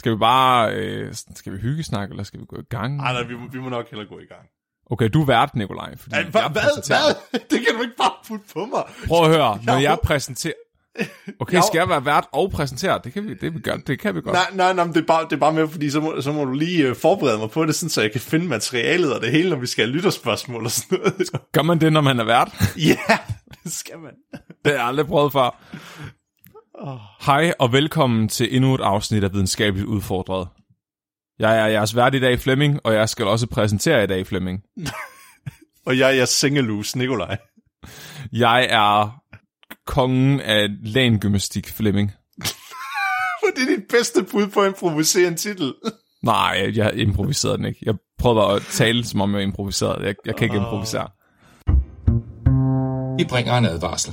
Skal vi bare, øh, skal vi hyggesnakke, eller skal vi gå i gang? Nej, nej, vi, må- vi må nok hellere gå i gang. Okay, du er vært, Nikolaj. Fordi Ej, hvad, hvad? Det kan du ikke bare putte på mig. Prøv at høre, når Jeg- præsenterer... Okay, Jeg- skal jeg være vært og præsentere? Det kan vi, det vi gør, det kan vi godt. Nej, nej, nej, det er bare, det er bare med, fordi så må, så må du lige øh, forberede mig på det, sådan, så jeg kan finde materialet og det hele, når vi skal have lytterspørgsmål og sådan noget. Gør man det, når man er vært? Ja, det skal man. Det har jeg aldrig prøvet før. Hej og velkommen til endnu et afsnit af Videnskabeligt Udfordret. Jeg er jeres vært i dag, Flemming, og jeg skal også præsentere i dag, Flemming. Og jeg, jeg er singelus, Nikolaj. Jeg er kongen af langymnastik, Flemming. Det er dit bedste bud på at improvisere en titel. Nej, jeg improviserede den ikke. Jeg prøvede at tale, som om jeg improviserede. Jeg, jeg kan ikke improvisere. Vi bringer en advarsel.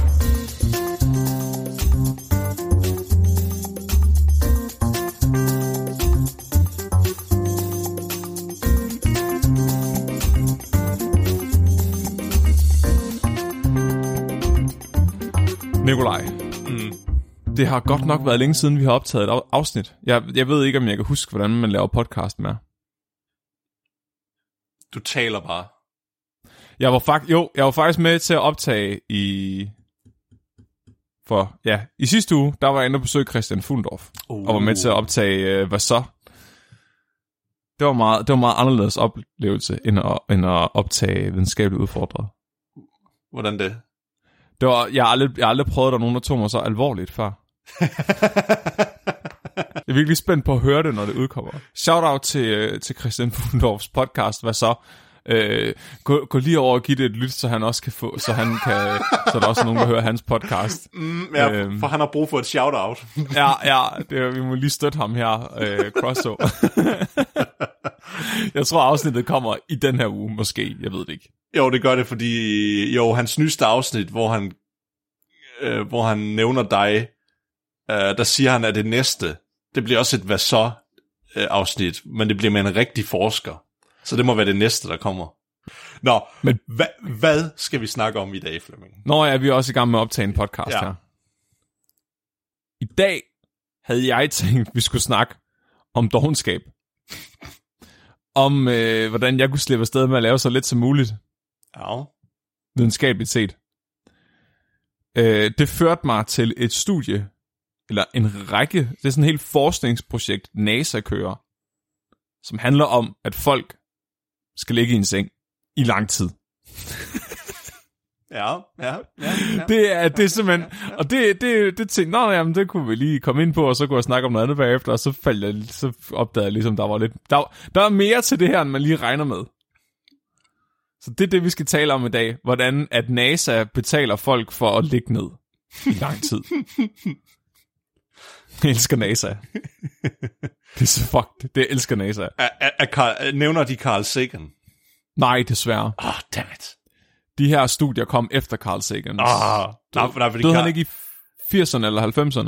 Nikolaj. Mm. Det har godt nok været længe siden, vi har optaget et af- afsnit. Jeg, jeg ved ikke, om jeg kan huske, hvordan man laver podcast mere. Du taler bare. Jeg var, fakt, jo, jeg var faktisk med til at optage i... For, ja, i sidste uge, der var jeg inde og besøge Christian Fuldorf, Uh. og var med til at optage øh, Hvad så? Det var, meget, det var meget anderledes oplevelse, end at, end at optage videnskabeligt udfordret. Hvordan det? Det var, jeg, har aldrig, jeg har aldrig prøvet, at der er nogen, der tog mig så alvorligt før. Jeg er virkelig spændt på at høre det, når det udkommer. Shout out til, øh, til Christian Fuglendorfs podcast. Hvad så? Øh, gå, gå lige over og give det et lyt, så han også kan få, så han kan, så der også er nogen, der hører hans podcast. Mm, ja, Øhm. for han har brug for et shout-out. Ja, ja, det, er- vi må lige støtte ham her, øh, crossover. jeg tror, afsnittet kommer i den her uge, måske. Jeg ved det ikke. Jo, det gør det, fordi jo, hans nyeste afsnit, hvor han, øh, hvor han nævner dig, øh, der siger han, at det næste, det bliver også et hvad så øh, afsnit, men det bliver med en rigtig forsker. Så det må være det næste, der kommer. Nå, men Men- hvad, skal vi snakke om i dag, Flemming? Nå ja, vi er også i gang med at optage en podcast Ja. her. I dag havde jeg tænkt, vi skulle snakke om dogenskab. Om, øh, hvordan jeg kunne slippe afsted med at lave så lidt som muligt, Ja. videnskabeligt set. Øh, det førte mig til et studie, eller en række, det er sådan et helt forskningsprojekt, NASA kører, som handler om, at folk skal ligge i en seng i lang tid. Ja, ja, ja. ja. Det er, det er simpelthen, og det, det, det tænkte, nå jamen, det kunne vi lige komme ind på, og så kunne jeg snakke om noget andet bagefter, og så, faldt jeg, så opdagede jeg ligesom, der var lidt, der, der er mere til det her, end man lige regner med. Så det er det, vi skal tale om i dag, hvordan at NASA betaler folk for at ligge ned i lang tid. Jeg elsker NASA. Det er så fucked. Det jeg elsker NASA. Er, er, er Carl, nævner de Carl Sagan? Nej, desværre. Ah, oh, dammit. De her studier kom efter Carl Sagan. Ah, nej, nej, fordi Døde Carl, han ikke i 80'erne eller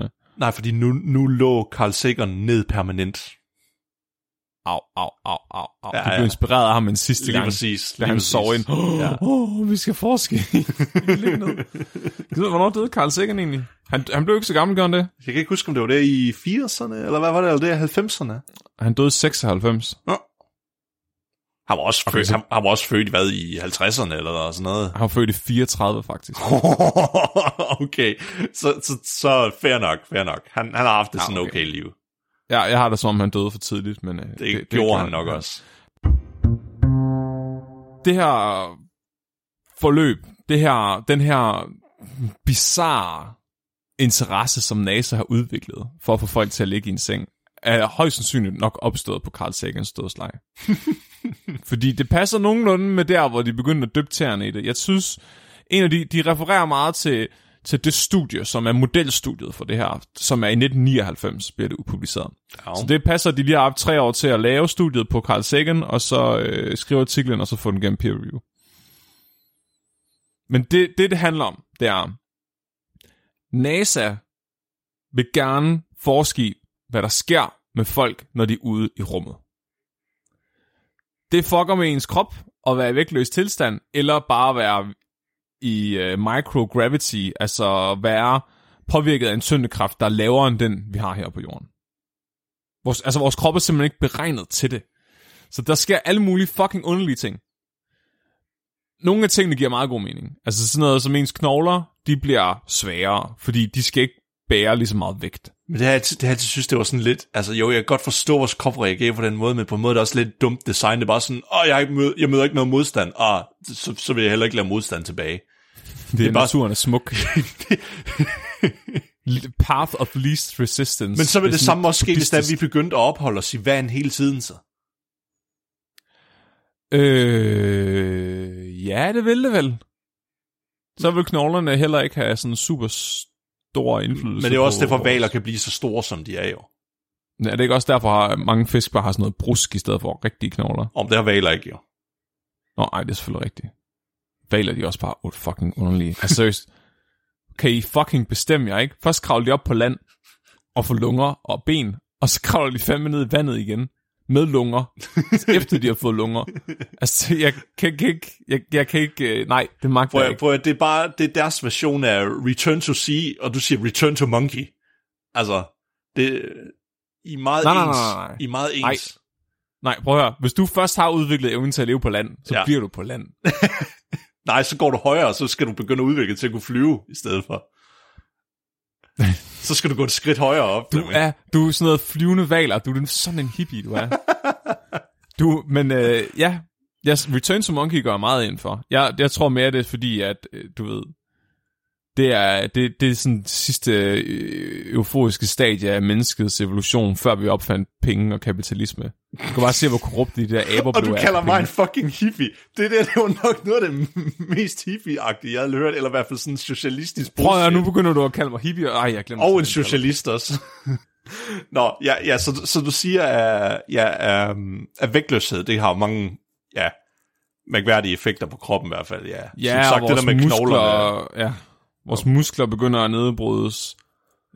90'erne? nej, fordi nu, nu lå Carl Sagan ned permanent. Au, au, au, au, au. Ja, Ja, du ja. blev inspireret af ham en sidste Lige gang, præcis. lige han præcis. sov ind. Åh, Ja. ja. oh, vi skal forske. Ved, hvornår døde Carl Sagan egentlig? Han, han blev ikke så gammel, han det? Jeg kan ikke huske, om det var der i 80'erne, eller hvad var det, eller det i 90'erne? Han døde i 96. Nå. Han var også, Okay, født, så- han, han var også født, hvad, i 50'erne, eller sådan noget. Han var født i 34, faktisk. okay, så, så, så fair nok, fair nok. Han, han har haft det Ja, sådan okay. okay. liv. Ja, jeg har det som om, han døde for tidligt, men... øh, Det, det, det gjorde han nok også. Det her forløb, det her, den her bizarre interesse, som NASA har udviklet for at få folk til at ligge i en seng, er højst sandsynligt nok opstået på Carl Sagans dødsleje. Fordi det passer nogenlunde med der, hvor de begyndte at dyppe tæerne i det. Jeg synes, en af de, de refererer meget til, til det studie, som er modelstudiet for det her, som er i 1999, bliver det upubliceret. Ja. Så det passer, at de lige har haft tre år til at lave studiet på Carl Sagan, og så øh, skrive artiklen, og så få den gennem peer review. Men det, det, det handler om, det er, NASA vil gerne forske i, hvad der sker med folk, når de er ude i rummet. Det fucker med ens krop at være i vægtløs tilstand, eller bare være i øh, microgravity, altså være påvirket af en tyndekraft, der er lavere end den, vi har her på jorden. Vores, altså, vores krop er simpelthen ikke beregnet til det. Så der sker alle mulige fucking underlige ting. Nogle af tingene giver meget god mening. Altså sådan noget som ens knogler, de bliver sværere, fordi de skal ikke bære lige så meget vægt. Men det har jeg det har jeg synes, det var sådan lidt... Altså jo, jeg kan godt forstå, vores krop reagerer på den måde, men på en måde det er også lidt dumt design. Det er bare sådan, åh, jeg, mød, jeg møder ikke noget modstand. Ah, så, så vil jeg heller ikke lade modstand tilbage. Det, det er, bare... naturen er smuk. Path of least resistance. Men så vil det, det samme også ske, hvis vi begyndte at opholde os i vand hele tiden så. Øh, ja, det vil det vel. Så vil knoglerne heller ikke have sådan super stor indflydelse Men det er også derfor, valer kan blive så store, som de er jo. Ja, det er ikke også derfor, at mange fisk bare har sådan noget brusk i stedet for rigtige knogler. Om det har valer ikke, jo. Nå, ej, det er selvfølgelig rigtigt. Valer, de også bare oh, fucking underlige. Altså seriøst, kan I fucking bestemme jer, ikke? Først kravler de op på land og får lunger og ben, og så kravler de fandme ned i vandet igen med lunger, efter de har fået lunger. Altså, jeg kan, kan ikke, jeg, jeg kan ikke, øh, nej, det magter jeg ikke. Prøv, det er bare, det er deres version af Return to Sea, og du siger Return to Monkey. Altså, det, I meget nej, ens. Nej, nej, nej. I meget ens. Nej. Nej, prøv at høre. Hvis du først har udviklet evnen til at leve på land, så ja. bliver du på land. nej, så går du højere, og så skal du begynde at udvikle til at kunne flyve i stedet for. så skal du gå et skridt højere op. Du er, du er sådan noget flyvende valer. Du er sådan en hippie, du er. du, men øh, ja, yes, Return to Monkey gør meget ind for. Jeg, jeg tror mere, det er fordi, at øh, du ved, det er, det, det er sådan sidste øh, euforiske stadie af menneskets evolution, før vi opfandt penge og kapitalisme. Du kan bare se, hvor korrupt de der aber blev Og du kalder mig en fucking hippie. Det der, det var nok noget af det mest hippie-agtige, jeg har hørt, eller i hvert fald sådan socialistisk bullshit. Prøv at nu begynder du at kalde mig hippie. Ej, jeg glemte Og en socialist også. Nå, ja, ja så, så du siger, at, ja, at vægtløshed, det har mange, ja, mærkværdige effekter på kroppen i hvert fald, ja. Ja, Som sagt, det der med muskler, knogler, ja Vores muskler begynder at nedbrydes.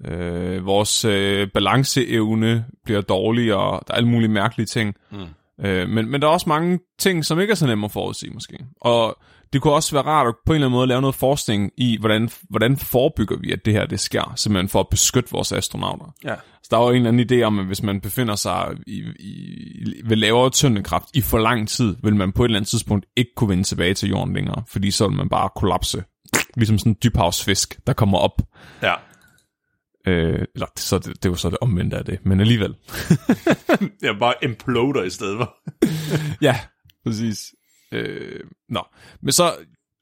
Øh, vores øh, balanceevne bliver dårligere. Der er alle mulige mærkelige ting. Mm. Øh, men, men der er også mange ting, som ikke er så nemme at forudsige måske. Og det kunne også være rart at på en eller anden måde lave noget forskning i, hvordan, hvordan forebygger vi, at det her det sker, simpelthen for at beskytte vores astronauter. Ja. Så der er jo en eller anden idé om, at hvis man befinder sig i, i, ved lavere tyndekraft i for lang tid, vil man på et eller andet tidspunkt ikke kunne vende tilbage til jorden længere, fordi så vil man bare kollapse ligesom sådan en dybhavsfisk, der kommer op. Ja. Øh, eller så det, det er jo så det omvendte af det, men alligevel. jeg bare imploder i stedet for. ja, præcis. Øh, nå, men så,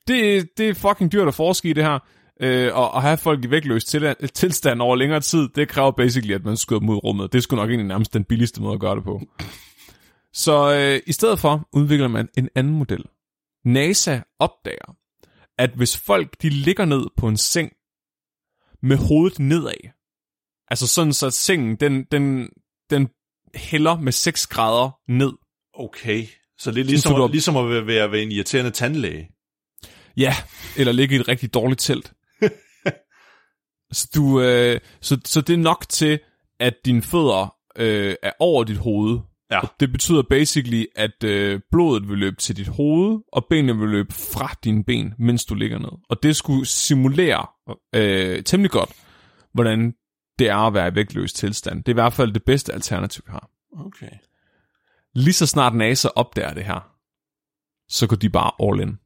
det, det er fucking dyrt at forske i det her. Øh, og at have folk i vægtløs til, tilstand over længere tid, det kræver basically, at man skyder dem ud i rummet. Det skulle nok egentlig nærmest den billigste måde at gøre det på. Så øh, i stedet for udvikler man en anden model. NASA opdager, at hvis folk de ligger ned på en seng med hovedet nedad, altså sådan så sengen, den, den, den hælder med 6 grader ned. Okay, så det er ligesom, sådan, at, ligesom at være, være, være en irriterende tandlæge. Ja, eller ligge i et rigtig dårligt telt. så, du, øh, så, så det er nok til, at dine fødder øh, er over dit hoved, Ja. Det betyder basically, at øh, blodet vil løbe til dit hoved, og benene vil løbe fra dine ben, mens du ligger ned. Og det skulle simulere øh, temmelig godt, hvordan det er at være i vægtløs tilstand. Det er i hvert fald det bedste alternativ, vi har. Okay. Lige så snart NASA opdager det her, så går de bare all in.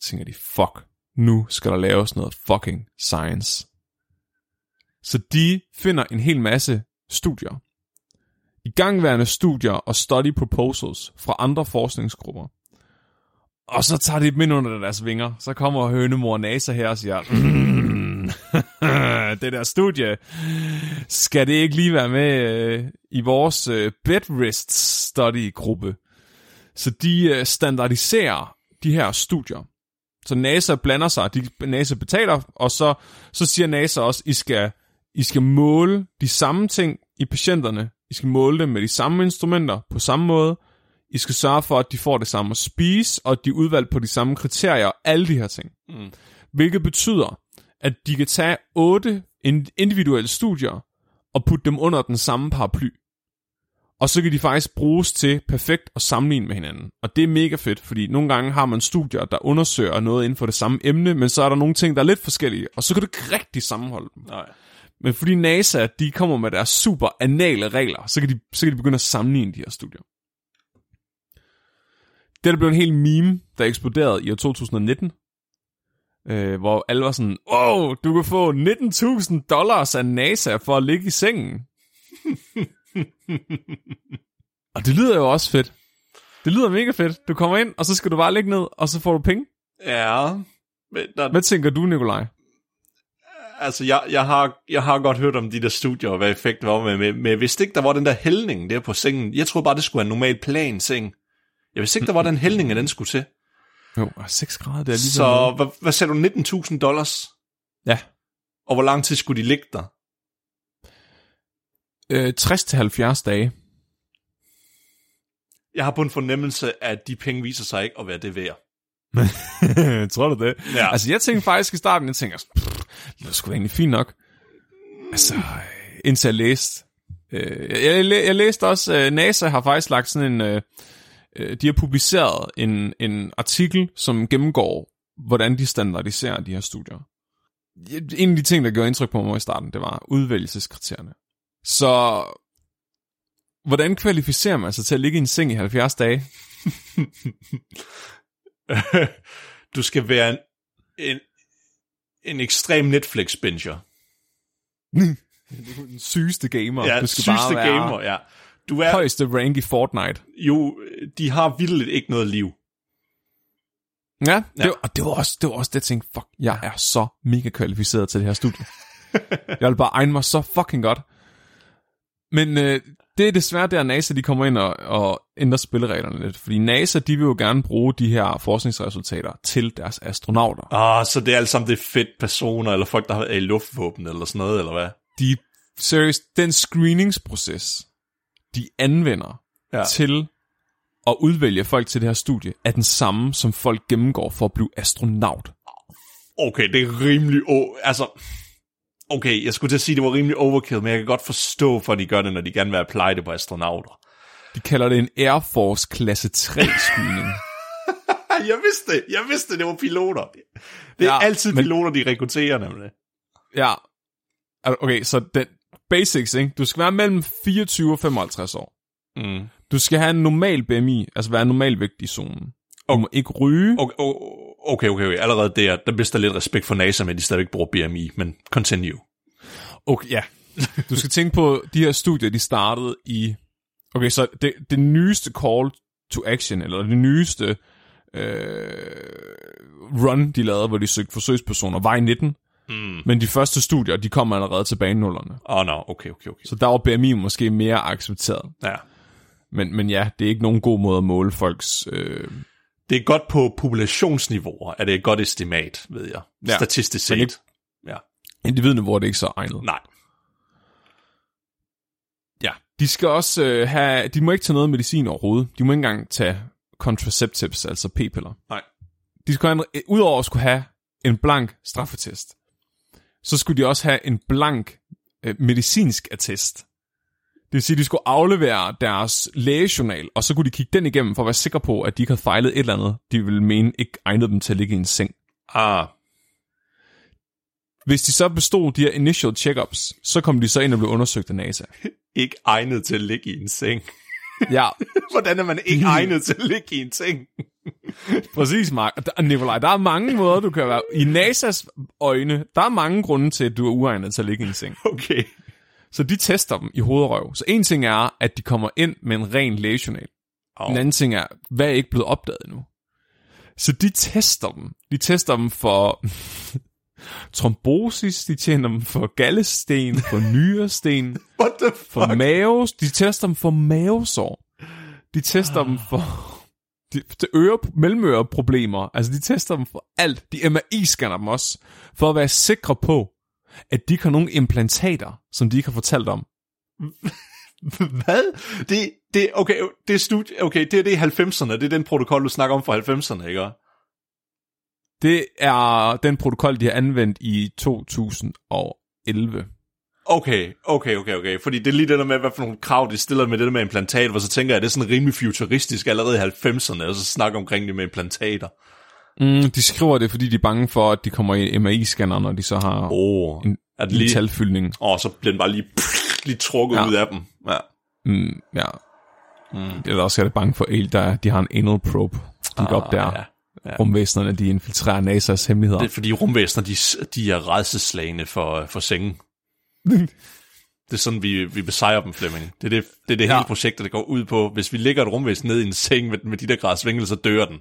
Så tænker de, fuck, nu skal der laves noget fucking science. Så de finder en hel masse studier, igangværende studier og study proposals fra andre forskningsgrupper. Og så tager de dem ind under deres vinger. Så kommer hønemor NASA her og siger, mm, det der studie, skal det ikke lige være med øh, i vores øh, bedrest study gruppe? Så de øh, standardiserer de her studier. Så NASA blander sig, de, NASA betaler, og så, så siger NASA også, I skal, I skal måle de samme ting i patienterne i skal måle dem med de samme instrumenter på samme måde. I skal sørge for, at de får det samme at spise, og at de er udvalgt på de samme kriterier, alle de her ting. Mm. Hvilket betyder, at de kan tage otte individuelle studier, og putte dem under den samme paraply. Og så kan de faktisk bruges til perfekt at sammenligne med hinanden. Og det er mega fedt, fordi nogle gange har man studier, der undersøger noget inden for det samme emne, men så er der nogle ting, der er lidt forskellige, og så kan du ikke rigtig sammenholde dem. Nej. Men fordi NASA, de kommer med deres super anale regler, så kan de, så kan de begynde at sammenligne de her studier. Det der blev en hel meme, der eksploderede i år 2019, øh, hvor alle var sådan, wow, du kan få 19.000 dollars af NASA for at ligge i sengen. og det lyder jo også fedt. Det lyder mega fedt. Du kommer ind, og så skal du bare ligge ned, og så får du penge. Ja, men der, Hvad tænker du, Nikolaj? Altså jeg, jeg, har, jeg har godt hørt om de der studier, og hvad effekten var med, med, med hvis ikke der var den der hældning der på sengen, jeg troede bare, det skulle være en normal plan seng. Jeg vidste ikke, der var den hældning, at den skulle til. Jo, 6 grader, det er lige Så hvad, hvad sagde du, 19.000 dollars? Ja, Og hvor lang tid skulle de ligge der? øh, 60-70 dage. Jeg har på en fornemmelse, at de penge viser sig ikke at være det værd. Tror du det? Ja. Altså, jeg tænkte faktisk i starten, jeg tænker, pff, det var sgu da egentlig fint nok. Altså, indtil jeg læste. Øh, jeg, jeg, læ- jeg læste også, øh, NASA har faktisk lagt sådan en, øh, øh, de har publiceret en, en artikel, som gennemgår, hvordan de standardiserer de her studier. En af de ting, der gjorde indtryk på mig i starten, det var udvælgelseskriterierne. Så, hvordan kvalificerer man sig til at ligge i en seng i 70 dage? du skal være en, en, en ekstrem Netflix-binger. Den sygeste gamer. Ja, du skal sygeste bare være gamer, ja. Du er højeste rank i Fortnite. jo, de har vildt ikke noget liv. Ja, Ja. det, var, og det var også det, var også det jeg tænkte, fuck, jeg er så mega kvalificeret til det her studie. jeg vil bare egne mig så fucking godt. Men øh, det er desværre der, NASA de kommer ind og, og ændrer spillereglerne lidt. Fordi NASA, de vil jo gerne bruge de her forskningsresultater til deres astronauter. Ah, så det er alle sammen det fedt personer, eller folk, der er i luftvåben, eller sådan noget, eller hvad? De, seriøst, den screeningsproces, de anvender Ja. til at udvælge folk til det her studie, er den samme, som folk gennemgår for at blive astronaut. Okay, det er rimelig... O- altså, okay, jeg skulle til at sige, det var rimelig overkill, men jeg kan godt forstå, for de gør det, når de gerne vil apply det på astronauter. De kalder det en Air Force klasse 3 screening. Jeg vidste jeg vidste det var piloter. Det er ja, altid men- piloter, de rekrutterer nemlig. ja. Okay, så den basics, ikke? Du skal være mellem 24 og 55 år. Mm. Du skal have en normal BMI, altså være normalvægt i zonen. Du må ikke ryge. Okay, okay, okay, okay, allerede der, der mister lidt respekt for NASA, men de stadigvæk bruger BMI, men continue. Okay, ja. Du skal tænke på, de her studier, de startede i... Okay, så det, det nyeste call to action, eller det nyeste øh, run, de lavede, hvor de søgte forsøgspersoner, var i 19. Mm. Men de første studier, de kom allerede tilbage i nullerne. Åh, oh, no, okay, okay, okay. Så der var BMI måske mere accepteret. Ja. Men, men ja, det er ikke nogen god måde at måle folks... Øh, Det er godt på populationsniveauer, er det et godt estimat, ved jeg. Ja. Statistisk set. ikke- Ja. individniveau er det ikke så egnet. Nej. Ja, de skal også øh, have... De må ikke tage noget medicin overhovedet. De må ikke engang tage contraceptives, altså p-piller. Nej. De skulle have, en- udover at skulle have en blank straffetest, så skulle de også have en blank øh, medicinsk attest. Det vil sige, at de skulle aflevere deres lægejournal, og så kunne de kigge den igennem for at være sikre på, at de ikke havde fejlet et eller andet, de ville mene ikke egnede dem til at ligge i en seng. Ah, Hvis de så bestod de her initial checkups, så kom de så ind og blev undersøgt af NASA. ikke egnet til at ligge i en seng. Ja, Hvordan er man ikke egnet til at ligge i en seng? præcis, Mark. Der- Nikolaj, der er mange måder, du kan være... I NASA's øjne, der er mange grunde til, at du er uegnet til at ligge i en seng. Okay. Så de tester dem i hoved og røv. Så en ting er, at de kommer ind med en ren lægejournal. Oh. En anden ting er, hvad er ikke blevet opdaget endnu? Så de tester dem. De tester dem for trombosis, de tjener dem for gallesten, for nyresten, What the for fuck? maves, de tester dem for mavesår. De tester dem for de, til øre, mellemøreproblemer. Altså, de tester dem for alt. De MRI-scanner dem også, for at være sikre på, at de ikke har nogle implantater, som de ikke har fortalt om. Hvad? Det, det, okay, det er studie, okay, det er det i 90'erne, det er den protokol, du snakker om fra 90'erne, ikke? Det er den protokol, de har anvendt i 2011. Okay, okay, okay, okay. Fordi det er lige det der med, hvad for nogle krav de stiller med det der med implantat, hvor så tænker jeg, at det er sådan rimelig futuristisk allerede i 90'erne, og så snakke omkring det med implantater. Mm, de skriver det, fordi de er bange for, at de kommer i MRI-scanner, når de så har Åh, oh, en, en lige... talfyldning. Og så bliver den bare lige, pff, lige trukket Ja. ud af dem. Ja. Mm, ja. Mm. Eller også er det bange for el, der de har en anal probe. De går op der. Ah, ja. Ja. Rumvæsenerne, de infiltrerer NASA's hemmeligheder. Det er fordi rumvæsener, de, de er redselslagende for, for sengen. det er sådan, vi, vi besejrer dem, Flemming. Det er det, det, er det Ja. hele projektet, der går ud på. Hvis vi lægger et rumvæsen ned i en seng med, med de der grader svinkel, så dør den.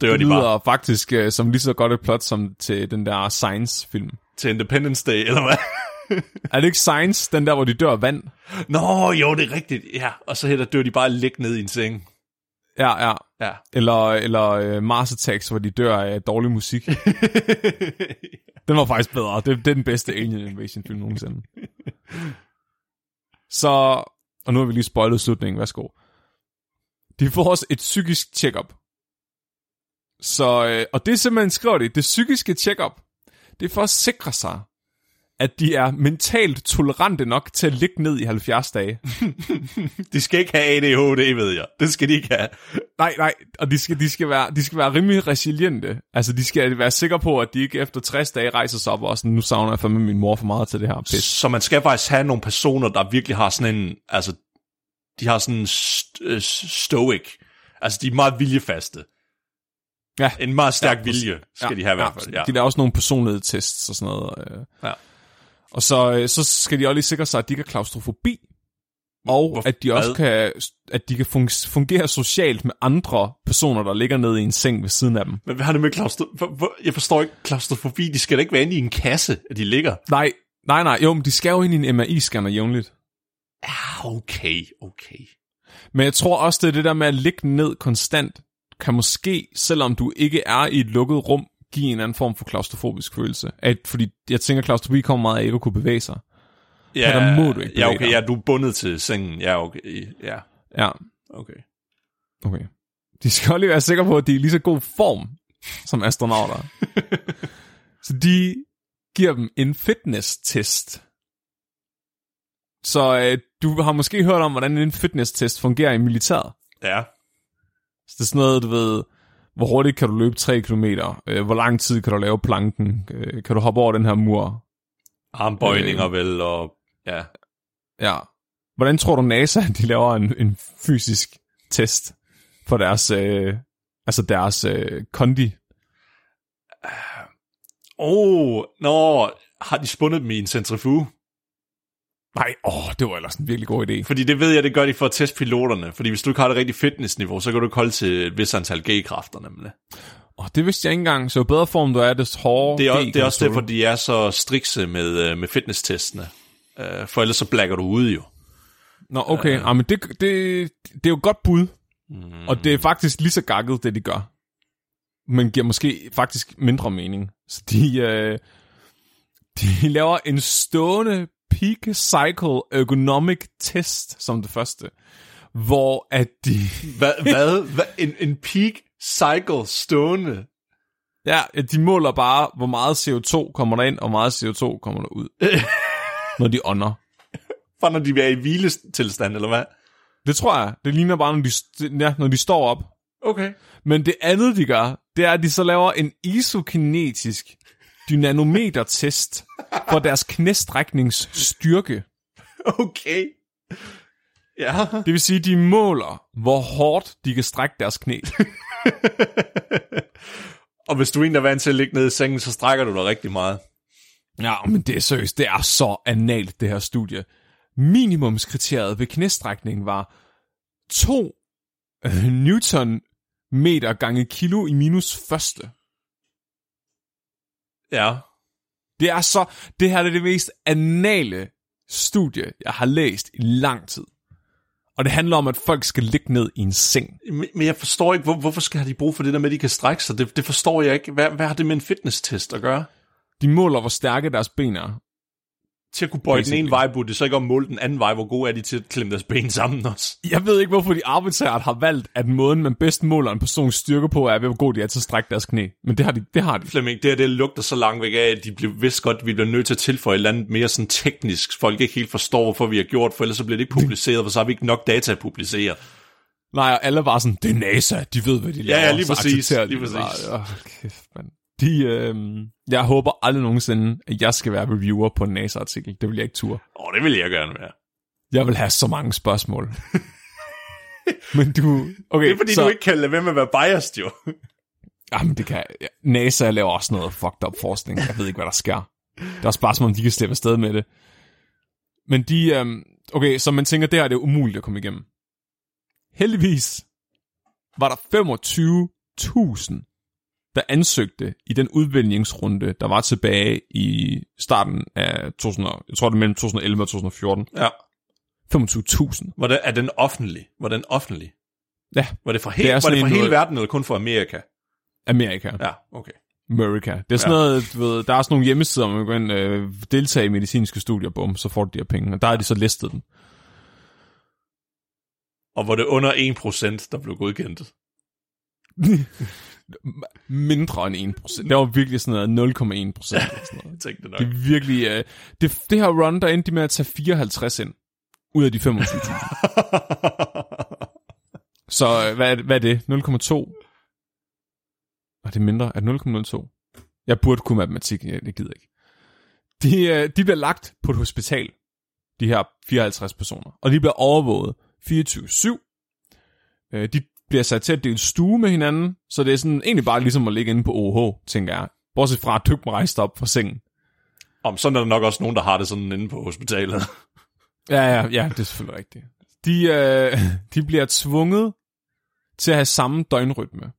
Dør det de bare lyder faktisk uh, som lige så godt et plot som til den der Science-film. til Independence Day, eller hvad? Er det ikke Science, den der, hvor de dør af vand? Nå, jo, det er rigtigt. Ja, og så her dør de bare ligge ned i en seng. Ja, ja. Ja. Eller, eller uh, Mars Attacks, hvor de dør af dårlig musik. Den var faktisk bedre. Det, det er den bedste Alien Invasion film nogensinde. Så, og nu har vi lige spoilet slutningen. Værsgo. De får også et psykisk check-up. Så, øh, og det er simpelthen skrevet det. Det psykiske check-up, det er for at sikre sig, at de er mentalt tolerante nok til at ligge ned i 70 dage. De skal ikke have ADHD, ved jeg. Det skal de ikke have. Nej, nej, og de skal, de skal, være, de skal være rimelig resiliente. Altså, de skal være sikre på, at de ikke efter 60 dage rejser sig op og sådan, nu savner jeg fandme min mor for meget til det her pis. Så man skal faktisk have nogle personer, der virkelig har sådan en, altså, de har sådan en st- øh, stoic, altså de er meget viljefaste. Ja. En meget stærk Ja, ja, vilje skal ja, de have i hvert fald. Ja. De laver også nogle personlighedstests og sådan noget. Øh. Ja. Og så, øh, så skal de også lige sikre sig, at de ikke har klaustrofobi. Og Hvor- at de også hvad? kan, at de kan fun- fungere socialt med andre personer, der ligger nede i en seng ved siden af dem. Men hvad har det med klaustro... hvor- hvor- Jeg forstår ikke klaustrofobi. De skal da ikke være inde i en kasse, at de ligger. Nej, nej, nej, jo, men de skal jo ind i en MRI-scanner jævnligt. Ah, okay, okay. Men jeg tror også, det er det der med at ligge ned konstant, kan måske, selvom du ikke er i et lukket rum, give en anden form for klaustrofobisk følelse. At, fordi jeg tænker, klaustrofobi kommer meget af ikke at kunne bevæge sig. Ja, der må du ikke Ja, okay, dig. ja, du er bundet til sengen. Ja, okay, ja, Ja, okay. okay. De skal lige være sikre på, at de er i lige så god form som astronauter. så de giver dem en fitness-test. Så øh, du har måske hørt om, hvordan en fitness-test fungerer i militæret. Ja, Så det er sådan noget, du ved, hvor hurtigt kan du løbe 3 km, øh, hvor lang tid kan du lave planken, øh, kan du hoppe over den her mur. armbøjninger øh. vel, og ja. Ja. Hvordan tror du NASA, de laver en, en fysisk test for deres, øh, altså deres øh, kondi? Oh, nå, har de spundet dem i en centrifuge? Nej, åh, det var ellers en virkelig god idé. Fordi det ved jeg, det gør de for at teste piloterne. Fordi hvis du ikke har det rigtige fitnessniveau, så kan du ikke holde til et vis antal G-kræfter nemlig. Åh, det vidste jeg ikke engang. Så jo bedre form du er, des hårdere Det er, også, det er også derfor, de er så strikse med, øh, med fitnesstestene. Øh, For ellers så blækker du ud jo. Nå, okay. Øh. Ah, men det, det, det er jo et godt bud. Mm. Og det er faktisk lige så gakket, det de gør. Men giver måske faktisk mindre mening. Så de, øh, de laver en stående peak cycle ergonomic test som det første. Hvor at de... Hvad? hvad? hvad? En, en peak cycle stående? Ja, de måler bare, hvor meget CO2 kommer der ind, og hvor meget CO2 kommer der ud. når de ånder. For når de er i hviletilstand, eller hvad? Det tror jeg. Det ligner bare, når de, ja, når de står op. Okay. Men det andet, de gør, det er, at de så laver en isokinetisk dynanometer-test for deres knæstrækningsstyrke. Okay. Ja. Det vil sige, de måler, hvor hårdt de kan strække deres knæ. Og hvis du egentlig er vant til at ligge nede i sengen, så strækker du dig rigtig meget. Ja, men det er seriøst, det er så analt, det her studie. Minimumskriteriet ved knæstrækning var 2 øh, newton meter gange kilo i minus første. Ja. Det er så, det her er det mest anale studie, jeg har læst i lang tid. Og det handler om, at folk skal ligge ned i en seng. Men men jeg forstår ikke, hvor, hvorfor skal de bruge for det der med, at de kan strække sig? Det, det forstår jeg ikke. Hvad, hvad har det med en fitness-test at gøre? De måler, hvor stærke deres ben er. Til at kunne bøje den ene vej, burde det så ikke om måle den anden vej, hvor gode er de til at klemme deres ben sammen også? Jeg ved ikke, hvorfor de arbitrært har valgt, at måden, man bedst måler en persons styrke på, er ved, hvor god de er til at strække deres knæ. Men det har de. Det har de. Flemming, det her, det lugter så langt væk af, at de bliver vidst godt, at vi bliver nødt til at tilføje et eller andet mere sådan teknisk, folk ikke helt forstår, hvorfor vi har gjort, for ellers så bliver det ikke publiceret, for så har vi ikke nok data at publicere. Nej, og alle var sådan, det er NASA, de ved, hvad de laver. ja, lige præcis, lige præcis. bare. Åh, kæft, mand. De, øh, jeg håber aldrig nogensinde, at jeg skal være reviewer på en NASA-artikel. Det vil jeg ikke ture. Åh, oh, det vil jeg gerne være. Jeg vil have så mange spørgsmål. Men du... Okay, Det er fordi, så, du ikke kan lade være med at være biased, jo. Jamen, det kan... NASA laver også noget fucked up forskning. Jeg ved ikke, hvad der sker. Det er som om, de kan slippe afsted med det. Men de... Øhm, okay, så man tænker, det her det er umuligt at komme igennem. Heldigvis var der 25.000, der ansøgte i den udvælgningsrunde, der var tilbage i starten af 2000, og- jeg tror det er mellem 2011 og 2014. Ja. 25.000. Var, det, er den offentlig? Var den offentlig? Ja, Var det for, he- Det var det en hele noget- verden, eller kun for Amerika? Amerika. Ja, okay. America. Det er sådan Ja. noget, du ved, der er sådan nogle hjemmesider, hvor man kan øh, deltage i medicinske studier, bum, så får du de her penge, og der er de så listet dem. Og var det under 1%, der blev godkendt? Mindre end 1%. Det var virkelig sådan noget 0,1% eller sådan noget. Jeg tænkte nok. Det er virkelig, øh, det, det her run, der endte med at tage 54 ind, ud af de 25.000. Så øh, hvad, er, hvad er det? 0,2? Er det mindre? Er det 0,02? Jeg burde kunne matematik, jeg, jeg gider ikke. De, øh, de bliver lagt på et hospital, de her 54 personer, og de bliver overvåget 24-7. Øh, de bliver sat til at dele stue med hinanden, så det er sådan egentlig bare ligesom at ligge inde på OH, tænker jeg. Bortset fra, at ikke må rejse op fra sengen. Om sådan er der nok også nogen, der har det sådan inde på hospitalet. Ja, ja, ja, det er selvfølgelig rigtigt. De, øh, de bliver tvunget til at have samme døgnrytme.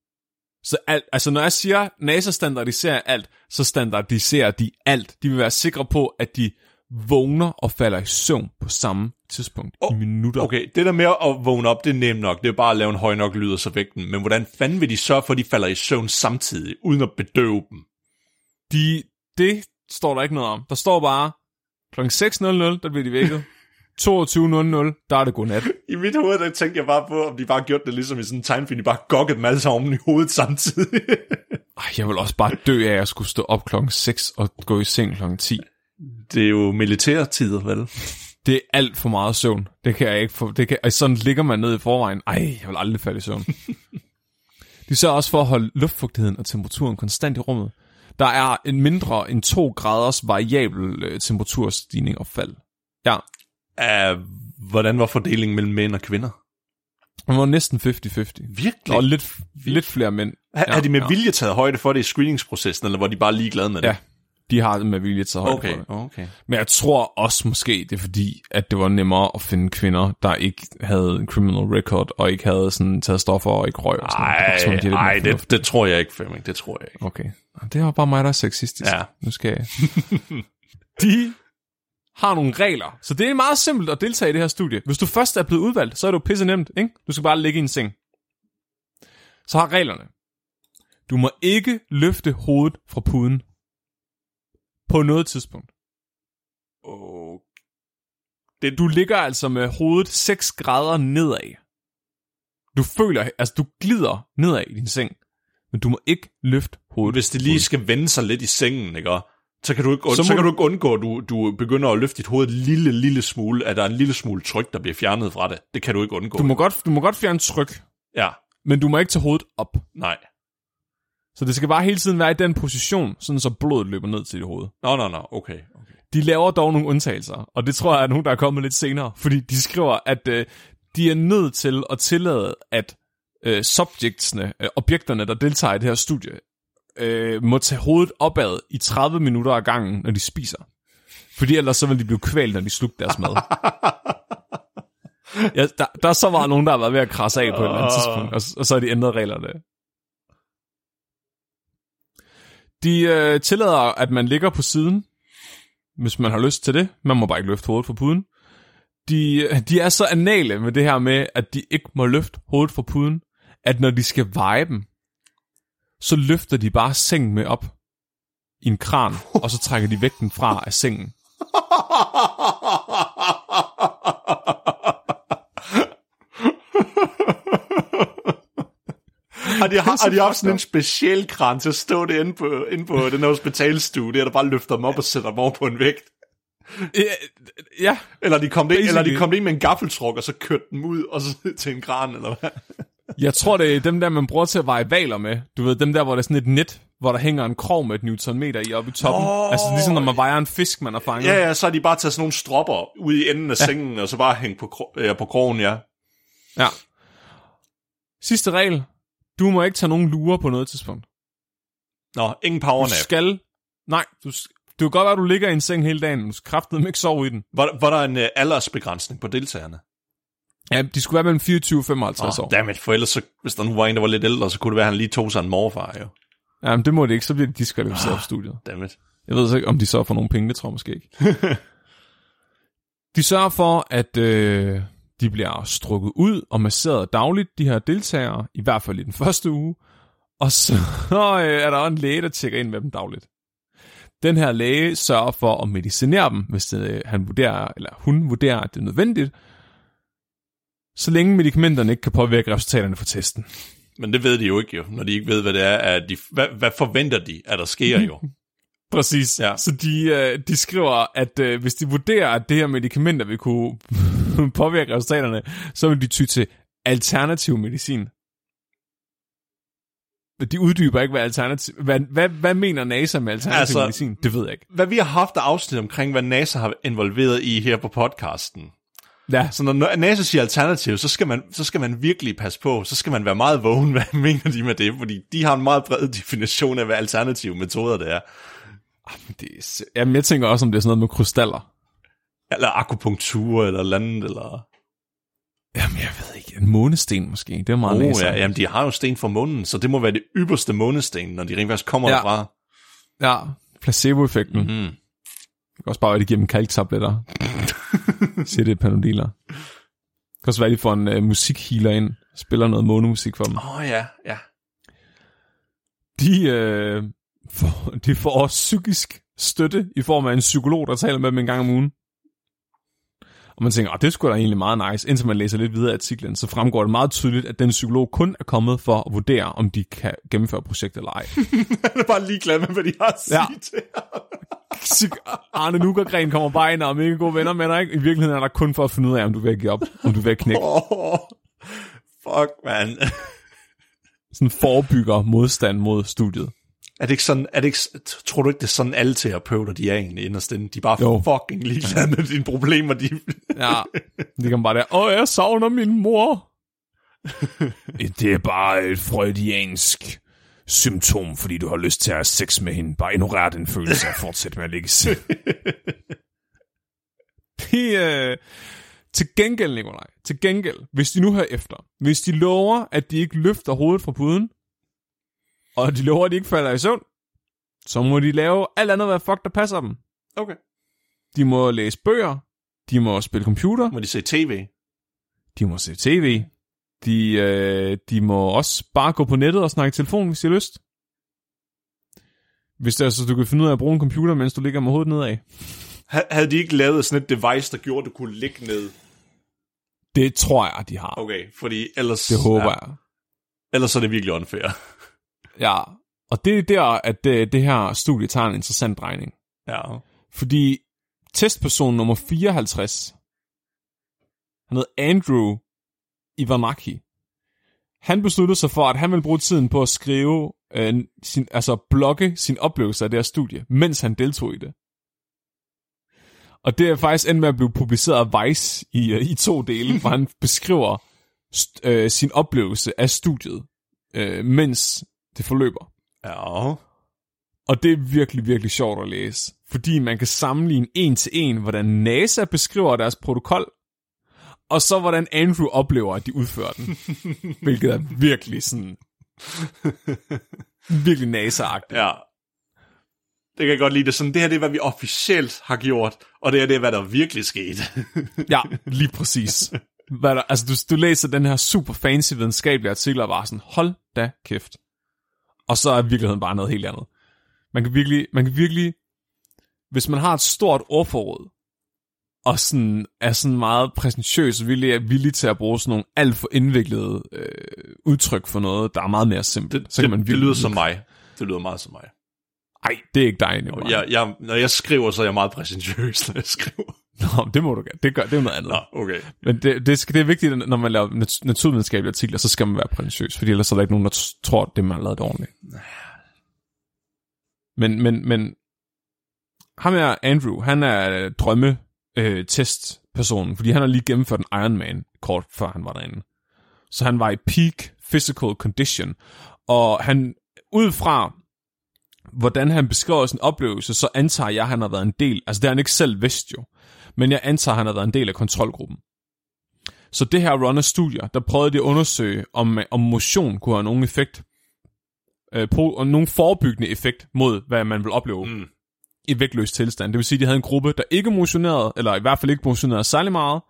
Så alt, altså når jeg siger, NASA standardiserer alt, så standardiserer de alt. De vil være sikre på, at de vågner og falder i søvn på samme tidspunkt oh, i minutter. Okay, det der med at vågne op, det er nemt nok. Det er bare at lave en høj nok lyd og så væk den. Men hvordan fanden vil de sørge for, at de falder i søvn samtidig, uden at bedøve dem? De, det står der ikke noget om. Der står bare, kl. 6.00, der bliver de vækket. 22.00, der er det godnat. I mit hoved, der tænkte jeg bare på, om de bare gjorde det ligesom i sådan en tegnefilm. De bare gokkede dem alle sammen i hovedet samtidig. Ej, jeg vil også bare dø af at skulle stå op klokken 6 og gå i seng klokken 10. det er jo militærtider, vel? Det er alt for meget søvn. Det kan jeg ikke få. Det kan, altså, sådan ligger man ned i forvejen. Ej, jeg vil aldrig falde i søvn. De sørger også for at holde luftfugtigheden og temperaturen konstant i rummet. Der er en mindre end 2 graders variabel øh, temperaturstigning og fald. Ja, Uh, hvordan var fordelingen mellem mænd og kvinder? det var næsten 50-50. Virkelig? Og lidt, lidt flere mænd. Har, ja, har de med ja. vilje taget højde for det i screeningsprocessen, eller var de bare ligeglade med det? Ja, de har det med vilje til højde Okay, for det. okay. Men jeg tror også måske, det er fordi, at det var nemmere at finde kvinder, der ikke havde en criminal record, og ikke havde sådan taget stoffer og ikke røg og sådan noget. Det det, det tror jeg ikke, Flemming. Det tror jeg ikke. Okay. Det var bare mig, der er sexistisk. Ja. Nu skal jeg. De har nogle regler. Så det er meget simpelt at deltage i det her studie. Hvis du først er blevet udvalgt, så er det jo pisse nemt, ikke? Du skal bare ligge i en seng. Så har reglerne. Du må ikke løfte hovedet fra puden. På noget tidspunkt. Oh. Det, du ligger altså med hovedet 6 grader nedad. Du føler, altså du glider nedad i din seng. Men du må ikke løfte hovedet. Hvis det lige skal vende sig lidt i sengen, ikke? Så kan du ikke, Så så så kan du- du ikke undgå, at du, du begynder at løfte dit hoved en lille, lille smule, at der er en lille smule tryk, der bliver fjernet fra det. Det kan du ikke undgå. Du må godt, du må godt fjerne tryk, Ja, men du må ikke tage hovedet op. nej. Så det skal bare hele tiden være i den position, sådan så blodet løber ned til dit hoved. Nå, nå, nå, okay. okay. De laver dog nogle undtagelser, og det tror jeg er nogen, der er kommet lidt senere, fordi de skriver, at øh, de er nødt til at tillade, at øh, subjectsne, øh, objekterne, der deltager i det her studie, øh, må tage hovedet opad i 30 minutter ad gangen, når de spiser. Fordi ellers så vil de blive kvalt, når de slugter deres mad. ja, der, der er så meget nogen, der har været ved at krasse af på et eller andet tidspunkt, og, og så har de ændret reglerne. De øh, tillader, at man ligger på siden, hvis man har lyst til det. Man må bare ikke løfte hovedet fra puden. De, øh, de er så anale med det her med, at de ikke må løfte hovedet fra puden, at når de skal veje dem, så løfter de bare sengen med op i en kran, og så trækker de vægten fra af sengen. Har de, har, har de haft sådan en speciel kran til at stå det inde på, inde på den her hospitalstue, der bare løfter dem op og sætter dem over på en vægt? Ja, ja. Eller de kom ind, eller de kom ind med en gaffeltruk, og så kørte dem ud og så til en kran, eller hvad? Jeg tror, det er dem der, man bruger til at veje valer med. Du ved, dem der, hvor der er sådan et net, hvor der hænger en krog med et newtonmeter i oppe i toppen. Nå. Altså ligesom når man vejer en fisk, man har fanget. Ja, ja, så har de bare taget sådan nogle stropper ud i enden af ja. sengen, og så bare hængt på, ja, på krogen, ja. ja. Sidste regel. Du må ikke tage nogen lurer på noget tidspunkt. Nå, ingen Du powernap. skal... Nej, du, det kan godt være, at du ligger i en seng hele dagen, men du skal kraftedeme ikke sove i den. Var, var der en uh, aldersbegrænsning på deltagerne? Ja, de skulle være mellem 24 og 55 år. Oh, dammit, for ellers, så, hvis der nu var en, der var lidt ældre, så kunne det være, at han lige tog sig en morfar, jo. Ja, men det må det ikke, så bliver de diskvalificeret fra studiet. Dammit. Jeg ved så ikke, om de så får nogle penge, det tror jeg måske ikke. de sørger for, at øh, de bliver strukket ud og masseret dagligt, de her deltagere, i hvert fald i den første uge. Og så øh, er der en læge, der tjekker ind med dem dagligt. Den her læge sørger for at medicinere dem, hvis det, han vurderer, eller hun vurderer, at det er nødvendigt, så længe medicamenterne ikke kan påvirke resultaterne for testen. Men det ved de jo ikke, jo, når de ikke ved, hvad det er. At de, hvad, hvad forventer de, at der sker, jo? Præcis. Ja. Så de, øh, de skriver, at øh, hvis de vurderer, at det her medicamenter vil kunne påvirke resultaterne, så vil de ty til alternativ medicin. De uddyber ikke, hvad, alternativ, hvad, hvad, hvad mener NASA med alternativ Altså- medicin? Det ved jeg ikke. Hvad vi har haft af afsnit omkring, hvad NASA har involveret i her på podcasten. Ja, Så når NASA siger alternativ, så skal, man, så skal man virkelig passe på. Så skal man være meget vågen, hvad mener de med det? Fordi de har en meget bred definition af, hvad alternative metoder det er. Det er, jamen, jeg tænker også, om det er sådan noget med krystaller. Eller akupunktur, eller landet, eller... Jamen, jeg ved ikke. En månesten måske. Det er meget Oh, ja, jamen, de har jo sten fra munden, så det må være det ypperste månesten, når de rent faktisk kommer Ja. derfra. ja placebo-effekten. Mm. Mm. Det kan også bare være, at de giver dem kalktabletter. Siger det er panodiler. Det kan også være, at de får en uh, musikhealer ind, spiller noget månemusik for dem. Åh oh, ja, ja. De, øh, får, de får også psykisk støtte i form af en psykolog, der taler med dem en gang om ugen. Og man tænker, at det skulle da egentlig meget nice. Indtil man læser lidt videre i artiklen, så fremgår det meget tydeligt, at den psykolog kun er kommet for at vurdere, om de kan gennemføre projektet eller ej. Han er bare ligeglad med, hvad de har at sige Ja. til Arne Nukergren kommer bare ind og er mega gode venner med dig. Ikke? I virkeligheden er der kun for at finde ud af, om du vil give op, om du vil knække. Oh, fuck, man. Sådan forebygger modstand mod studiet. Er det ikke sådan, er det ikke, tror du ikke, det er sådan alle terapeuter, de er egentlig inderst inde? De er bare Jo. fucking ligeglade med dine problemer. De... Ja, det kan bare der. Åh, jeg savner min mor. det er bare et freudiansk symptom, fordi du har lyst til at have sex med hende. Bare ignorer den følelse og fortsæt med at ligge. De, øh, til gengæld, Nikolaj, til gengæld, hvis de nu hører efter, hvis de lover, at de ikke løfter hovedet fra puden, og de lover, at de ikke falder i søvn, så må de lave alt andet, hvad fuck der passer dem. Okay. De må læse bøger, de må spille computer, Må de se tv? de må se tv. De, øh, de må også bare gå på nettet og snakke i telefon, hvis de har lyst. Hvis det er så, du kan finde ud af at bruge en computer, mens du ligger med hovedet nedad. Ha- Havde de ikke lavet sådan et device, der gjorde, at du kunne ligge ned? Det tror jeg, de har. Okay, fordi ellers... Det håber ja, jeg. Ellers er det virkelig unfair. Ja. Og det er der, at det, det her studie tager en interessant drejning. Ja. Fordi testperson nummer 54, han hed Andrew Ivanaki. Han besluttede sig for, at han ville bruge tiden på at skrive, øh, sin, altså blogge sin oplevelse af det her studie, mens han deltog i det. Og det er faktisk endt med at blive publiceret af Vice i, øh, i to dele, hvor han beskriver st- øh, sin oplevelse af studiet, øh, mens det forløber. Ja. Og det er virkelig, virkelig sjovt at læse. Fordi man kan sammenligne en til en, hvordan NASA beskriver deres protokol, og så hvordan Andrew oplever, at de udfører den. Hvilket er virkelig sådan... virkelig NASA-agtigt. Ja. Det kan jeg godt lide. Det sådan, det her det er, hvad vi officielt har gjort, og det her det er, hvad der virkelig skete. Ja, lige præcis. Hvad der, altså, du, du læser den her super fancy videnskabelige artikel, og bare sådan, hold da kæft. Og så er virkeligheden bare noget helt andet. Man kan virkelig, man kan virkelig hvis man har et stort ordforråd, og sådan, er sådan meget præsentøs og villig, villig til at bruge sådan nogle alt for indviklede øh, udtryk for noget, der er meget mere simpelt. Det, så det, kan man det lyder som mig. Det lyder meget som mig. Ej, det er ikke dig, Nicolaj. Jeg, jeg, når jeg skriver, så er jeg meget præsentøs, når jeg skriver. Nå, det må du gerne. Det, gør, det er noget andet. Nå, okay. Men det, det, skal, det er vigtigt, når man laver nat- naturvidenskabelige artikler, så skal man være præsentøs, fordi ellers er der ikke nogen, der tror, det man har lavet ordentligt. Men, men, men ham er Andrew, han er drømme øh, testpersonen, fordi han har lige gennemført en Ironman kort før han var derinde. Så han var i peak physical condition, og han ud fra hvordan han beskriver sin oplevelse, så antager jeg, at han har været en del, altså det har han ikke selv vidst jo, men jeg antager, at han har været en del af kontrolgruppen. Så det her run af studier, der prøvede de at undersøge, om, om motion kunne have nogen effekt, øh, på, og nogen forebyggende effekt mod, hvad man vil opleve Mm. i vægtløs tilstand. Det vil sige, at de havde en gruppe, der ikke motionerede, eller i hvert fald ikke motionerede særlig meget,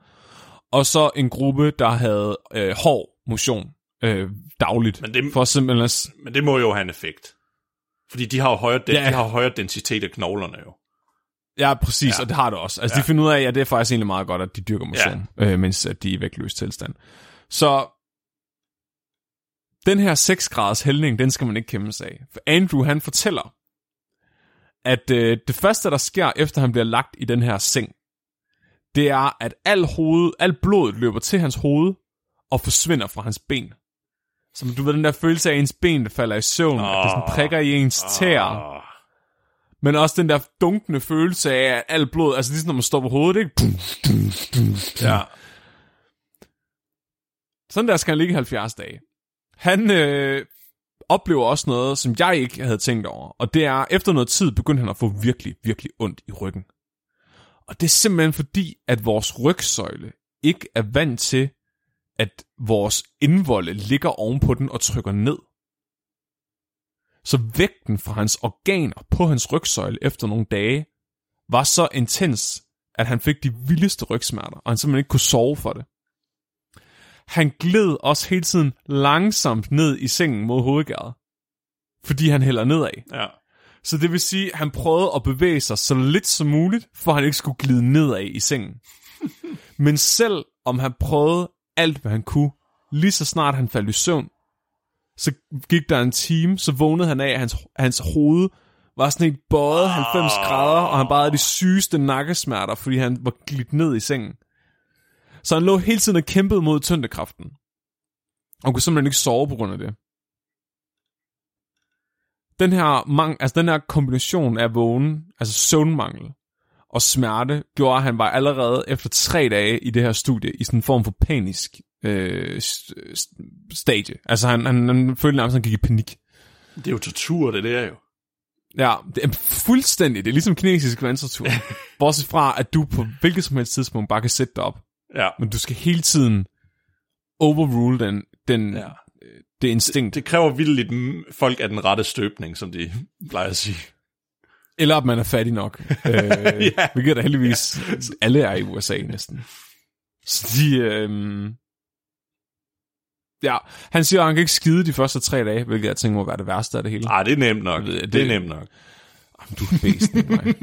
og så en gruppe, der havde øh, hård motion øh, dagligt. Men det- for simpelthen at, Men det må jo have en effekt. Fordi de har jo højere, de, Ja. de har højere densitet af knoglerne jo. Ja, præcis, ja. Og det har det også. Altså, ja. De finder ud af, at det er faktisk egentlig meget godt, at de dyrker motion, ja. øh, mens at de er i vægtløs tilstand. Så den her 6 graders hældning, den skal man ikke kæmpe sig af. For Andrew, han fortæller, at øh, det første, der sker, efter han bliver lagt i den her seng, det er, at al, hoved, al blodet løber til hans hoved og forsvinder fra hans ben. Som du ved, den der følelse af, ens ben der falder i søvn, oh. at det sådan prikker i ens tæer. Ah, Men også den der dunkende følelse af, at alt blod, altså ligesom når man står på hovedet, ikke? ja. Sådan der skal han ligge i 70 dage. Han øh, oplever også noget, som jeg ikke havde tænkt over. Og det er, efter noget tid begyndte han at få virkelig, virkelig ondt i ryggen. Og det er simpelthen fordi, at vores rygsøjle ikke er vant til, at vores indvolde ligger ovenpå den og trykker ned. Så vægten fra hans organer på hans rygsøjle efter nogle dage var så intens, at han fik de vildeste rygsmerter, og han simpelthen ikke kunne sove for det. Han gled også hele tiden langsomt ned i sengen mod hovedgæret, fordi han hælder nedad. ja. Så det vil sige, at han prøvede at bevæge sig så lidt som muligt, for han ikke skulle glide nedad i sengen. Men selv om han prøvede alt, hvad han kunne, lige så snart han faldt i søvn, så gik der en time, så vågnede han af, at hans, hans hoved var sådan helt bøjet 90 grader, og han bare havde de sygeste nakkesmerter, fordi han var glidt ned i sengen. Så han lå hele tiden og kæmpede mod tyndekraften. Og kunne simpelthen ikke sove på grund af det. Den her, mang, altså den her kombination af vågen, altså søvnmangel og smerte, gjorde, at han var allerede efter tre dage i det her studie i sådan en form for panisk øh, st- st- stadie. Altså han, han, han følte nærmest, at han gik i panik. Det er jo tortur, det der jo. Ja, det er fuldstændig. Det er ligesom kinesisk vandretur. Bortset fra, at du på hvilket som helst tidspunkt bare kan sætte dig op. Ja. Men du skal hele tiden overrule den, den, Ja. ja. det instinkt. Det kræver vildt mm, folk af den rette støbning, som de plejer at sige. Eller at man er fattig nok. øh, Ja. Hvilket er heldigvis alle er i USA næsten. Så de... Øh, ja, han siger, at han kan ikke skide de første tre dage, hvilket jeg tænker må være det værste af det hele. Ah, det er nemt nok. Det, det- er nemt nok. Jamen, du er Nikolaj.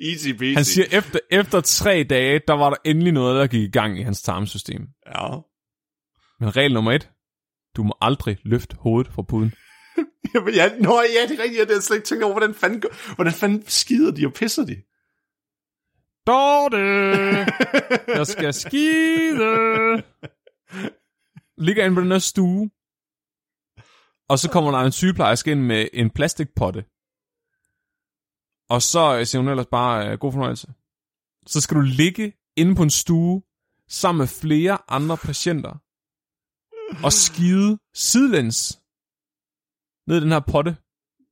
Easy peasy. Han siger, efter, efter tre dage, der var der endelig noget, der gik i gang i hans tarmsystem. Ja. Men regel nummer et, du må aldrig løfte hovedet fra puden. Jamen, ja, nå, ja, det er rigtigt. Jeg har slet ikke tænkt over, hvordan fanden, hvordan fanden skider de og pisser de? Dorte, jeg skal skide. Ligger inde på den her stue. Og så kommer der en sygeplejerske ind med en plastikpotte. Og så øh, siger hun ellers bare, øh, god fornøjelse. Så skal du ligge inde på en stue, sammen med flere andre patienter, og skide sidelæns ned i den her potte,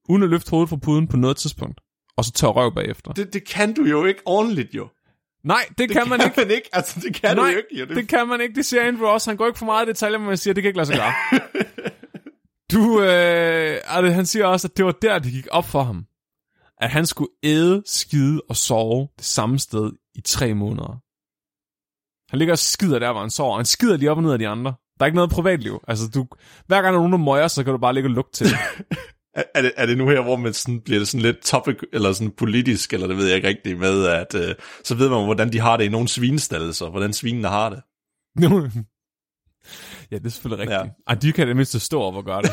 uden at løfte hovedet fra puden på noget tidspunkt. Og så tør røv bagefter. Det, det kan du jo ikke ordentligt, jo. Nej, det, det kan man ikke. man ikke. Altså, det kan Nej, du ikke. Jo. Det, Det kan man ikke, det siger Andrew også. Han går ikke for meget i detaljer, men han siger, at det kan ikke lade sig gøre. du, øh, altså, han siger også, at det var der, det gik op for ham. At han skulle æde, skide og sove det samme sted i tre måneder. Han ligger og skider der, hvor han sover. Han skider lige op og ned af de andre. Der er ikke noget privatliv. Altså, du, hver gang der er nogen, der møger, så kan du bare ligge og lugte til det. Er, er, det, er det nu her, hvor man sådan, bliver det sådan lidt topic, eller sådan politisk, eller det ved jeg ikke rigtigt med, at øh, så ved man, hvordan de har det i nogle svinestalle, så hvordan svinene har det. ja, det er selvfølgelig rigtigt. Ja. Ej, de kan det mindste stå op og gøre det.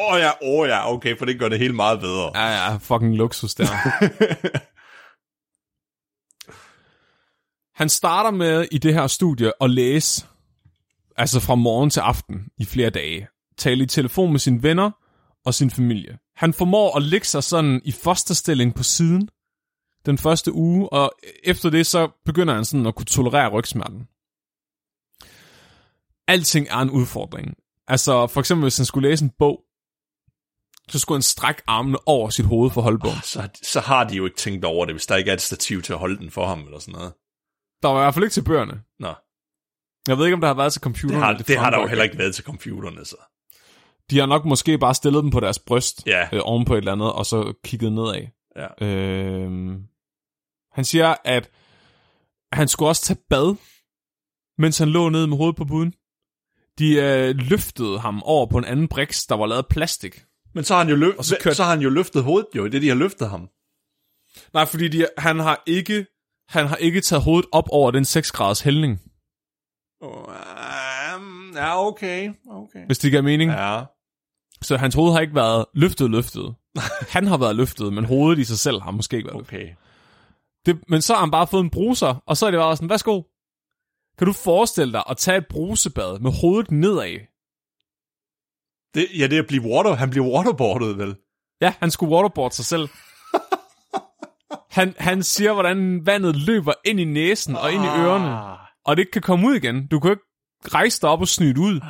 Åh oh, ja, åh oh, ja, okay, for det gør det helt meget bedre. Ja, ja, fucking luksus der. Han starter med i det her studie at læse, altså fra morgen til aften i flere dage. Tale i telefon med sine venner og sin familie. Han formår at lægge sig sådan i fosterstilling på siden den første uge, og efter det så begynder han sådan at kunne tolerere rygsmerten. Alting er en udfordring. Altså for eksempel hvis han skulle læse en bog, så skulle han strække armene over sit hoved for at holde bogen. Oh, så, så har de jo ikke tænkt over det, hvis der ikke er et stativ til at holde den for ham, eller sådan noget. Der var i hvert fald ikke til bøgerne. Nå. Jeg ved ikke, om der har været til computeren. Det har, det, det har der jo heller ikke været til computerne, så. De har nok måske bare stillet dem på deres bryst, ja. øh, oven på et eller andet, og så kigget nedad. Ja. Øh, han siger, at han skulle også tage bad, mens han lå nede med hovedet på buden. De øh, løftede ham over på en anden briks, der var lavet af plastik. Men så har han jo, løf- så, kørte... så har han jo løftet hovedet jo, det de har løftet ham. Nej, fordi de, han har ikke han har ikke taget hovedet op over den 6 graders hældning. Um, ja, okay. okay. Hvis det giver mening. Ja. Så hans hoved har ikke været løftet løftet. han har været løftet, men hovedet i sig selv har måske ikke været okay. løftet. Det, men så har han bare fået en bruser, og så er det bare sådan, værsgo. Kan du forestille dig at tage et brusebad med hovedet nedad? Det, ja, det er at blive water. Han bliver waterboardet, vel? Ja, han skulle waterboard sig selv. han, han siger, hvordan vandet løber ind i næsen og ind i ørerne, og det ikke kan komme ud igen. Du kan ikke rejse dig op og snyde ud.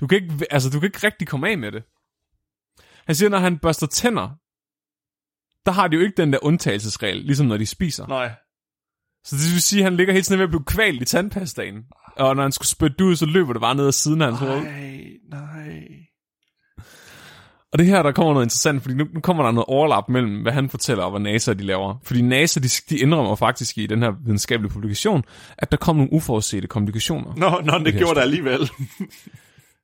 Du kan ikke, altså, du kan ikke rigtig komme af med det. Han siger, når han børster tænder, der har de jo ikke den der undtagelsesregel, ligesom når de spiser. Nej. Så det vil sige, at han ligger helt sådan ved at blive kvalt i tandpastaen. Og når han skulle spytte ud, så løber det bare ned ad siden af hans hoved. Nej, nej. Og det her, der kommer noget interessant, fordi nu, nu kommer der noget overlap mellem, hvad han fortæller og hvad NASA de laver. Fordi NASA, de, de indrømmer faktisk i den her videnskabelige publikation, at der kom nogle uforudsete komplikationer. Nå, nå det, det gjorde det alligevel.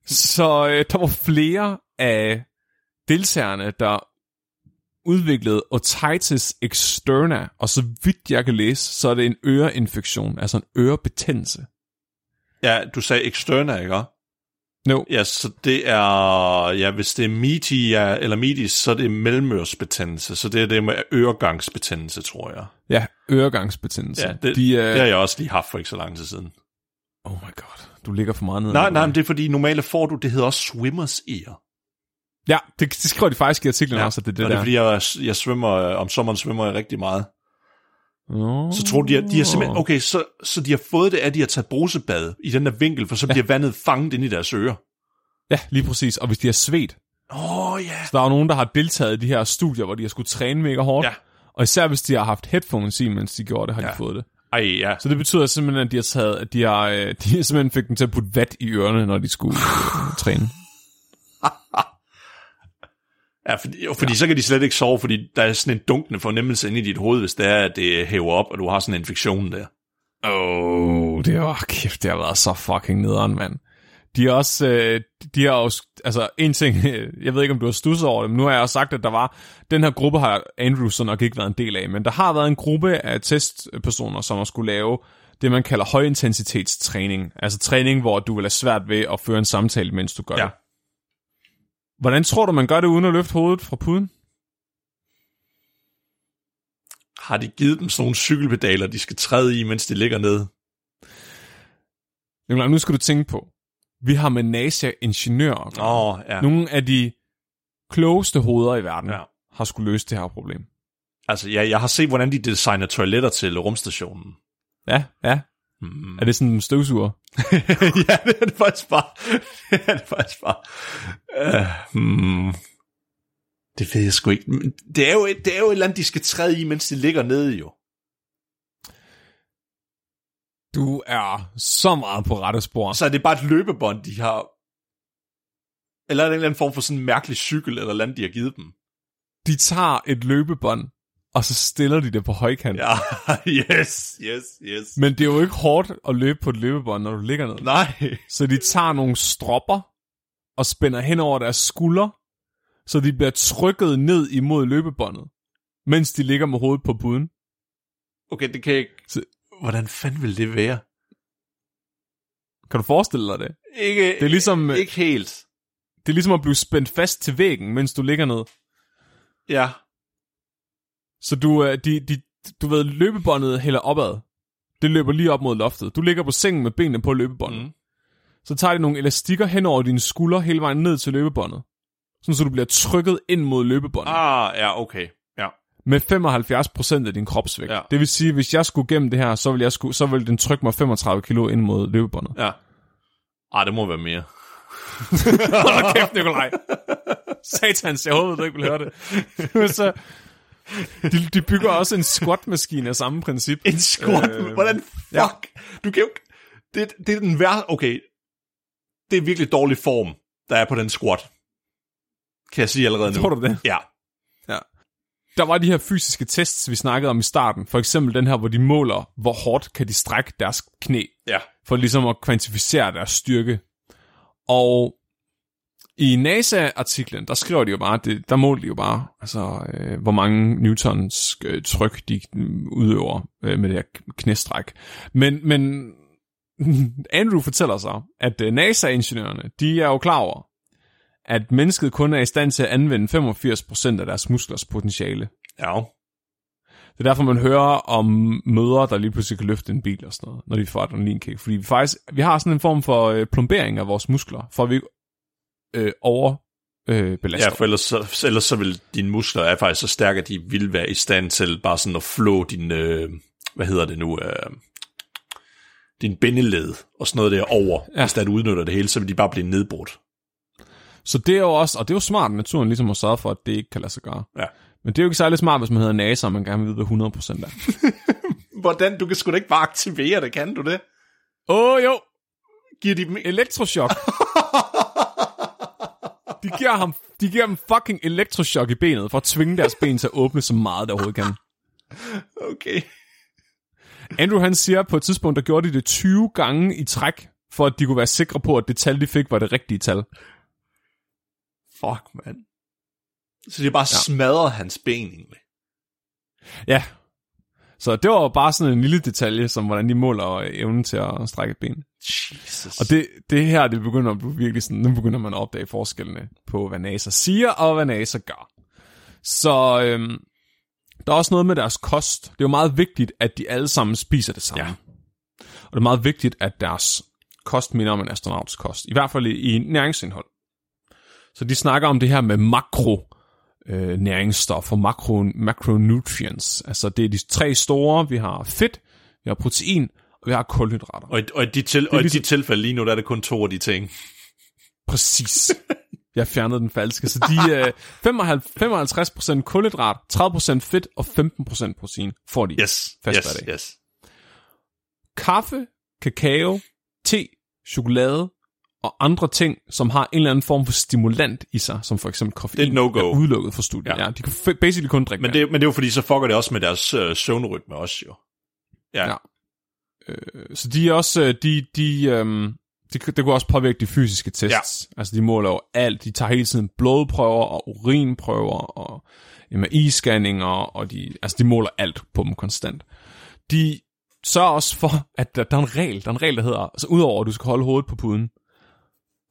så øh, der var flere af deltagerne, der udviklede otitis externa, og så vidt jeg kan læse, så er det en øreinfektion, altså en ørebetændelse. Ja, du sagde externa, ikke? No. Ja, så det er, ja, hvis det er media eller midis, så er det mellemørsbetændelse, så det er det med øregangsbetændelse, tror jeg. Ja, øregangsbetændelse. Ja, det, De, uh... det har jeg også lige haft for ikke så lang tid siden. Oh my god, du ligger for meget ned. Nej, nej, men det er fordi, normalt får du, det hedder også swimmers ear. Ja, det, det skriver de faktisk i artiklen ja, også, at det er det og der. det er fordi, jeg, jeg svømmer, om sommeren svømmer jeg rigtig meget. Oh. Så tror de, at de har simpelthen, okay, så, så de har fået det, at de har taget brusebad i den der vinkel, for så bliver ja. vandet fanget ind i deres ører. Ja, lige præcis. Og hvis de har svedt. Åh, oh, ja. Yeah. Så der er jo nogen, der har deltaget i de her studier, hvor de har skulle træne mega hårdt. Ja. Og især hvis de har haft headphones i, mens de gjorde det, har ja. de fået det. Ej, ja. Så det betyder simpelthen, at de har taget, at de har, de simpelthen fik dem til at putte vat i ørerne, når de skulle øh, træne. Ja, fordi, fordi ja. så kan de slet ikke sove, fordi der er sådan en dunkende fornemmelse inde i dit hoved, hvis det er, at det hæver op, og du har sådan en infektion der. Åh, oh, det var kæft, det har været så fucking nederen, mand. De er også, øh, de har også, altså en ting, jeg ved ikke om du har stusset over det, men nu har jeg også sagt, at der var, den her gruppe har Andrew så nok ikke været en del af, men der har været en gruppe af testpersoner, som har skulle lave det, man kalder højintensitetstræning. Altså træning, hvor du vil have svært ved at føre en samtale, mens du gør ja. det. Hvordan tror du, man gør det uden at løfte hovedet fra puden? Har de givet dem sådan nogle cykelpedaler, de skal træde i, mens de ligger nede? Jamen, nu skal du tænke på, vi har med NASA-ingeniører. Oh, ja. Nogle af de klogeste hoveder i verden ja. har skulle løse det her problem. Altså, ja, jeg har set, hvordan de designer toiletter til rumstationen. Ja, ja. Mm. Er det sådan en støvsuger? ja, det er det faktisk bare. det er det faktisk bare. Uh, hmm. Det ved jeg sgu ikke. Det er, jo, det er jo et eller andet, de skal træde i, mens de ligger nede jo. Du er så meget på rette spor. Så er det bare et løbebånd, de har... Eller er det en eller anden form for sådan en mærkelig cykel, eller andet, de har givet dem? De tager et løbebånd, og så stiller de det på højkant. Ja, yes, yes, yes. Men det er jo ikke hårdt at løbe på et løbebånd, når du ligger ned. Nej. Så de tager nogle stropper og spænder hen over deres skulder, så de bliver trykket ned imod løbebåndet, mens de ligger med hovedet på buden. Okay, det kan jeg ikke... Så- Hvordan fanden vil det være? Kan du forestille dig det? Ikke, Det er ligesom, ikke helt. det er ligesom at blive spændt fast til væggen, mens du ligger ned. Ja. Så du, øh, de, de, du ved, løbebåndet hælder opad. Det løber lige op mod loftet. Du ligger på sengen med benene på løbebåndet. Mm. Så tager de nogle elastikker hen over dine skuldre hele vejen ned til løbebåndet. Sådan så du bliver trykket ind mod løbebåndet. Ah, ja, okay. Med 75% af din kropsvægt. Ja. Det vil sige, hvis jeg skulle gennem det her, så vil, jeg skulle, så vil den trykke mig 35 kilo ind mod løbebåndet. Ja. Ah, det må være mere. Hold kæft, Nikolaj. Satans, jeg håbede, du ikke ville høre det. så, de, de bygger også en squat-maskine af samme princip. En squat? Øh, Hvordan fuck? Ja. Du kan jo ikke... Det, det er den værste... Okay. Det er virkelig dårlig form, der er på den squat. Kan jeg sige allerede nu. Tror du det? Ja. Der var de her fysiske tests, vi snakkede om i starten. For eksempel den her, hvor de måler, hvor hårdt kan de strække deres knæ, Ja. for ligesom at kvantificere deres styrke. Og i NASA-artiklen, der skriver de jo bare, det, der måler de jo bare, altså, øh, hvor mange newtons øh, tryk de mm, udøver øh, med det her knæstræk. Men, men Andrew fortæller så, at øh, NASA-ingeniørerne, de er jo klar over, at mennesket kun er i stand til at anvende 85% af deres musklers potentiale. Ja. Det er derfor, man hører om mødre, der lige pludselig kan løfte en bil og sådan noget, når de får adrenalinkick. Fordi vi faktisk, vi har sådan en form for øh, plombering af vores muskler, for at vi ikke øh, over øh, belaster. Ja, for ellers så, ellers så vil dine muskler er faktisk så stærke, at de vil være i stand til bare sådan at flå din, øh, hvad hedder det nu, øh, din bindeled og sådan noget derover. Ja. Ja. Hvis der du udnytter det hele, så vil de bare blive nedbrudt. Så det er jo også, og det er jo smart, at naturen ligesom har sørget for, at det ikke kan lade sig gøre. Ja. Men det er jo ikke særlig smart, hvis man hedder NASA, og man gerne vil vide, hvad 100% er. Hvordan? Du kan sgu da ikke bare aktivere det, kan du det? Åh oh, jo, Giver de dem... elektroshock. De giver, ham, de giver ham fucking elektroshock i benet, for at tvinge deres ben til at åbne så meget, der overhovedet kan. Okay. Andrew han siger, at på et tidspunkt, der gjorde de det 20 gange i træk, for at de kunne være sikre på, at det tal, de fik, var det rigtige tal. Fuck, mand. Så de har bare ja. smadret hans ben, egentlig. Ja. Så det var bare sådan en lille detalje, som hvordan de måler evnen til at strække et ben. Jesus. Og det, det her, det begynder at blive virkelig sådan, nu begynder man at opdage forskellene på, hvad NASA siger, og hvad NASA gør. Så øhm, der er også noget med deres kost. Det er jo meget vigtigt, at de alle sammen spiser det samme. Ja. Og det er meget vigtigt, at deres kost minder om en astronauts kost. I hvert fald i, i næringsindhold. Så de snakker om det her med makro øh, næringsstoffer, makro, macronutrients. Altså det er de tre store. Vi har fedt, vi har protein, og vi har kulhydrater. Og, i, og, i de til, og i ligesom- de tilfælde lige nu, der er det kun to af de ting. Præcis. Jeg fjernede den falske. Så de øh, 55, 55% kulhydrat, 30% fedt og 15% protein får de. Yes, Fast yes, hver dag. yes. Kaffe, kakao, te, chokolade og andre ting, som har en eller anden form for stimulant i sig, som for eksempel koffein, Det er no-go. er udelukket fra studiet. Ja. Ja. de kan f- basically kun drikke Men det, men det er jo fordi, så fucker det også med deres øh, søvnrytme også jo. Ja. Ja. Øh, Så de er også, øh, de, de, øhm, det, det kunne også påvirke de fysiske tests. Ja. Altså de måler jo alt. De tager hele tiden blodprøver og urinprøver og MRI-scanninger, og de, altså de måler alt på dem konstant. De sørger også for, at der, der er en regel, der er en regel, der hedder, altså udover at du skal holde hovedet på puden,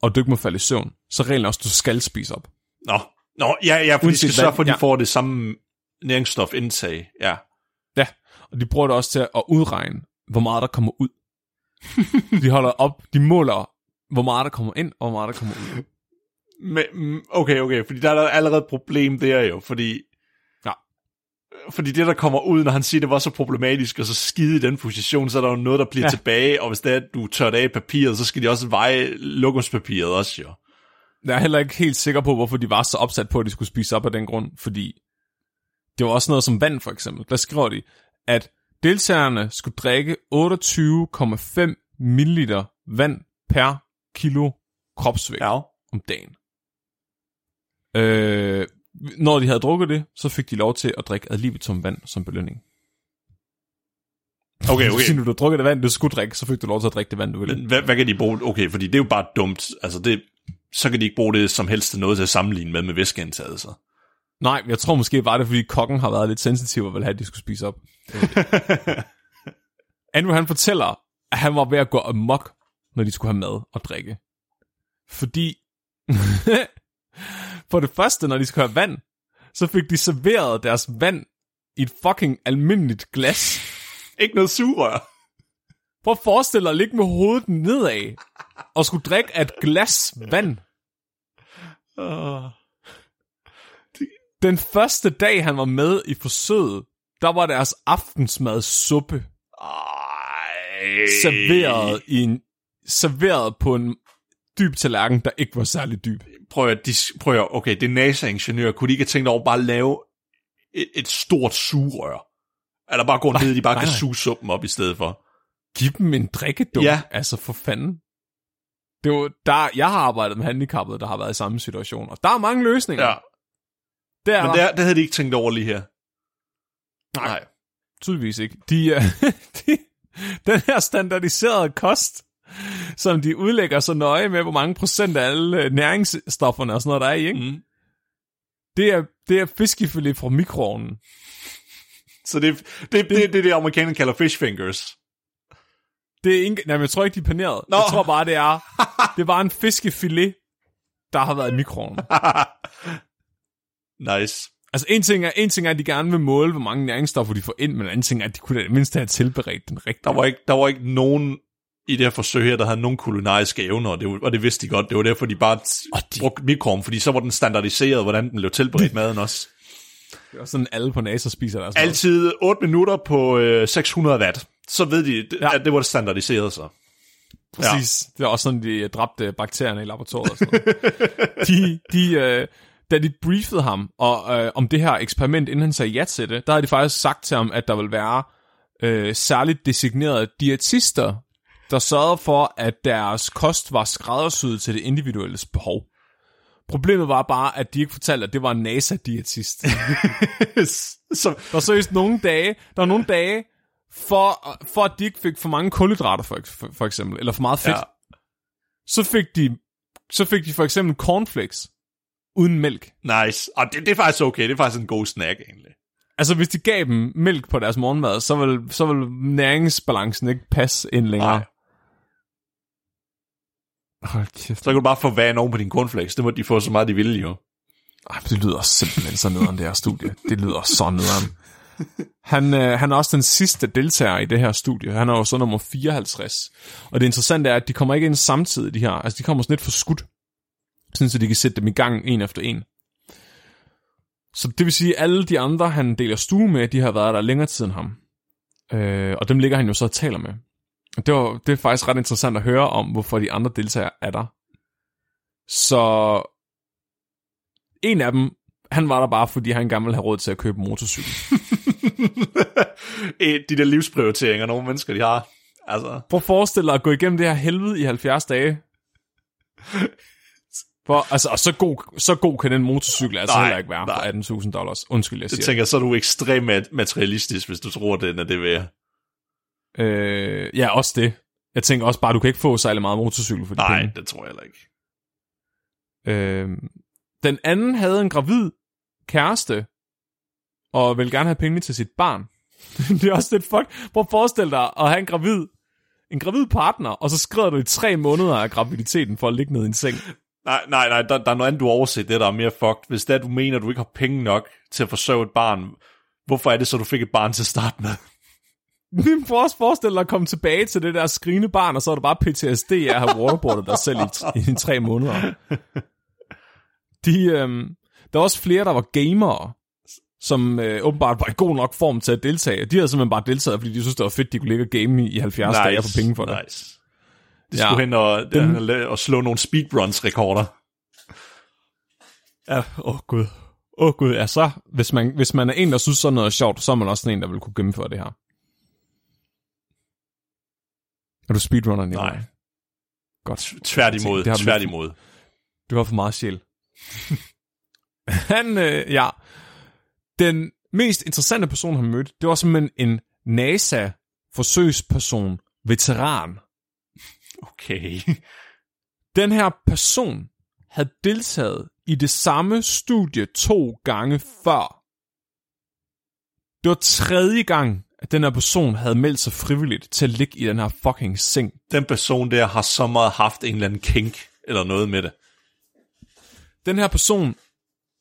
og du ikke må falde i søvn, så er reglen også, at du skal spise op. Nå, Nå ja, ja, for de Uanset skal sørge for, at de ja. får det samme næringsstofindtag. Ja. Ja, og de bruger det også til at udregne, hvor meget der kommer ud. de holder op, de måler, hvor meget der kommer ind, og hvor meget der kommer ud. Men, mm, okay, okay, fordi der er der allerede et problem der jo, fordi... Fordi det, der kommer ud, når han siger, det var så problematisk, og så skide i den position, så er der jo noget, der bliver ja. Tilbage, og hvis det er, at du tør det af papiret, så skal de også veje lokumspapiret også jo. Jeg er heller ikke helt sikker på, hvorfor de var så opsat på, at de skulle spise op af den grund, fordi det var også noget som vand, for eksempel. Der skriver de, at deltagerne skulle drikke 28,5 ml vand per kilo kropsvægt Ja. om dagen. Øh, når de havde drukket det, så fik de lov til at drikke ad libitum vand som belønning. Okay, okay. du havde drukket det vand, du skulle drikke, så fik du lov til at drikke det vand, du ville. Men hvad, hvad kan de bruge? Okay, fordi det er jo bare dumt. Altså det, så kan de ikke bruge det som helst til noget til at sammenligne med med væskeindtaget. Så. Nej, jeg tror måske var det, fordi kokken har været lidt sensitiv og ville have, at de skulle spise op. Andrew han fortæller, at han var ved at gå amok, når de skulle have mad og drikke. Fordi, for det første, når de skulle have vand, så fik de serveret deres vand i et fucking almindeligt glas. Ikke noget sugerør. Prøv at forestille dig at ligge med hovedet nedad, og skulle drikke af et glas vand. Uh, Den første dag, han var med i forsøget, der var deres aftensmad suppe serveret i en serveret på en dyb tallerken, der ikke var særlig dyb. Prøv at, de, prøv at, okay, det er NASA-ingeniør. Kunne de ikke have tænkt over bare at lave et, et stort sugerør? Eller bare gå ned, de bare nej, kan nej. suge suppen op i stedet for. Giv dem en drikkedum. Ja. Altså for fanden. Det var, der, jeg har arbejdet med handicappede, der har været i samme situation, og der er mange løsninger. Ja, der er men der, det, havde de ikke tænkt over lige her. Nej. tydeligvis ikke. De, uh, de, den her standardiserede kost, som de udlægger så nøje med, hvor mange procent af alle øh, næringsstofferne og sådan noget, der er i, ikke? Mm. Det er, det er fiskefilet fra mikroovnen. Så det, det, det, det, det det, amerikanerne kalder fish fingers. Det er ikke, nej, men jeg tror ikke, de er paneret. Nå. Jeg tror bare, det er, det er bare en fiskefilet, der har været i mikroovnen. nice. Altså, en ting, er, en ting er, at de gerne vil måle, hvor mange næringsstoffer de får ind, men en anden ting er, at de kunne da mindst have tilberedt den rigtige. Der var ikke, der var ikke nogen i det her forsøg her, der havde nogen kulinariske evner, og det, og det vidste de godt. Det var derfor, de bare Og de... brugte mikroovnen, fordi så var den standardiseret, hvordan den blev tilberedt maden også. Det er sådan, alle på NASA spiser mad. Altid 8 minutter på øh, 600 watt. Så ved de, Ja. at det var det standardiseret så. Præcis. Ja. Det er også sådan, de dræbte bakterierne i laboratoriet. Og sådan de, de, øh, da de briefede ham og, øh, om det her eksperiment, inden han sagde ja til det, der havde de faktisk sagt til ham, at der vil være øh, særligt designerede diætister, der sørgede for, at deres kost var skræddersyet til det individuelle behov. Problemet var bare, at de ikke fortalte, at det var en NASA-diætist. så, Der var seriøst nogle dage, der var nogle dage, for, for at de ikke fik for mange kulhydrater, for, for, for eksempel, eller for meget fedt, ja. så fik de så fik de for eksempel cornflakes uden mælk. Nice. Og det, det er faktisk okay. Det er faktisk en god snack, egentlig. Altså, hvis de gav dem mælk på deres morgenmad, så vil, så vil næringsbalancen ikke passe ind længere. Nej. Hold kæft. Så kan du bare få vand oven på din cornflakes. Det må de få så meget, de ville jo. Ej, det lyder simpelthen så nederen, det her studie. Det lyder så nederen. Han, øh, han er også den sidste deltager i det her studie. Han er jo så nummer 54. Og det interessante er, at de kommer ikke ind samtidig, de her. Altså, de kommer sådan lidt for skudt. Sådan, så de kan sætte dem i gang en efter en. Så det vil sige, at alle de andre, han deler stue med, de har været der længere tid end ham. Øh, og dem ligger han jo så og taler med. Det, var, det er faktisk ret interessant at høre om, hvorfor de andre deltagere er der. Så en af dem, han var der bare, fordi han gerne ville have råd til at købe motorcykel. De der livsprioriteringer, nogle mennesker, de har. Altså, Prøv at forestille dig at gå igennem det her helvede i 70 dage. For, altså, og så god, så god kan den motorcykel altså Nej, heller ikke være nej. for 18.000 dollars. Undskyld, jeg jeg siger tænker, så er du ekstremt mat- materialistisk, hvis du tror, den er det værd. Øh, ja, også det. Jeg tænker også bare, du kan ikke få særlig meget motorcykel for de Nej, penge. det tror jeg heller ikke. Øh, den anden havde en gravid kæreste, og ville gerne have penge til sit barn. det er også lidt fuck. Prøv at forestille dig at have en gravid, en gravid partner, og så skrider du i tre måneder af graviditeten for at ligge ned i en seng. Nej, nej, nej, der, der er noget andet, du overset, det der er mere fucked. Hvis det er, du mener, du ikke har penge nok til at forsørge et barn, hvorfor er det så, du fik et barn til at starte med? Men Prøv også forestille dig at komme tilbage til det der skrigende barn, og så er det bare PTSD at have waterboardet dig selv i, i tre måneder. De, øhm, der var også flere, der var gamere, som øh, åbenbart var i god nok form til at deltage. De havde simpelthen bare deltaget, fordi de synes, det var fedt, de kunne ligge og game i, i 70 nice, dage og få penge for det. Nice. De Ja. skulle hen og, Den- den... og slå nogle speedruns-rekorder. Ja, åh oh, gud. Åh oh, gud, ja, så hvis man, hvis man er en, der synes sådan noget er sjovt, så er man også en, der vil kunne gennemføre det her. Er du speedrunner, Nicolaj? Nej. Godt. Tværtimod, Det har du tværtimod. Du har for meget sjæl. han, øh, ja. Den mest interessante person, han mødte, det var simpelthen en NASA-forsøgsperson, veteran. Okay. Den her person havde deltaget i det samme studie to gange før. Det var tredje gang, at den her person havde meldt sig frivilligt til at ligge i den her fucking seng. Den person der har så meget haft en eller anden kink, eller noget med det. Den her person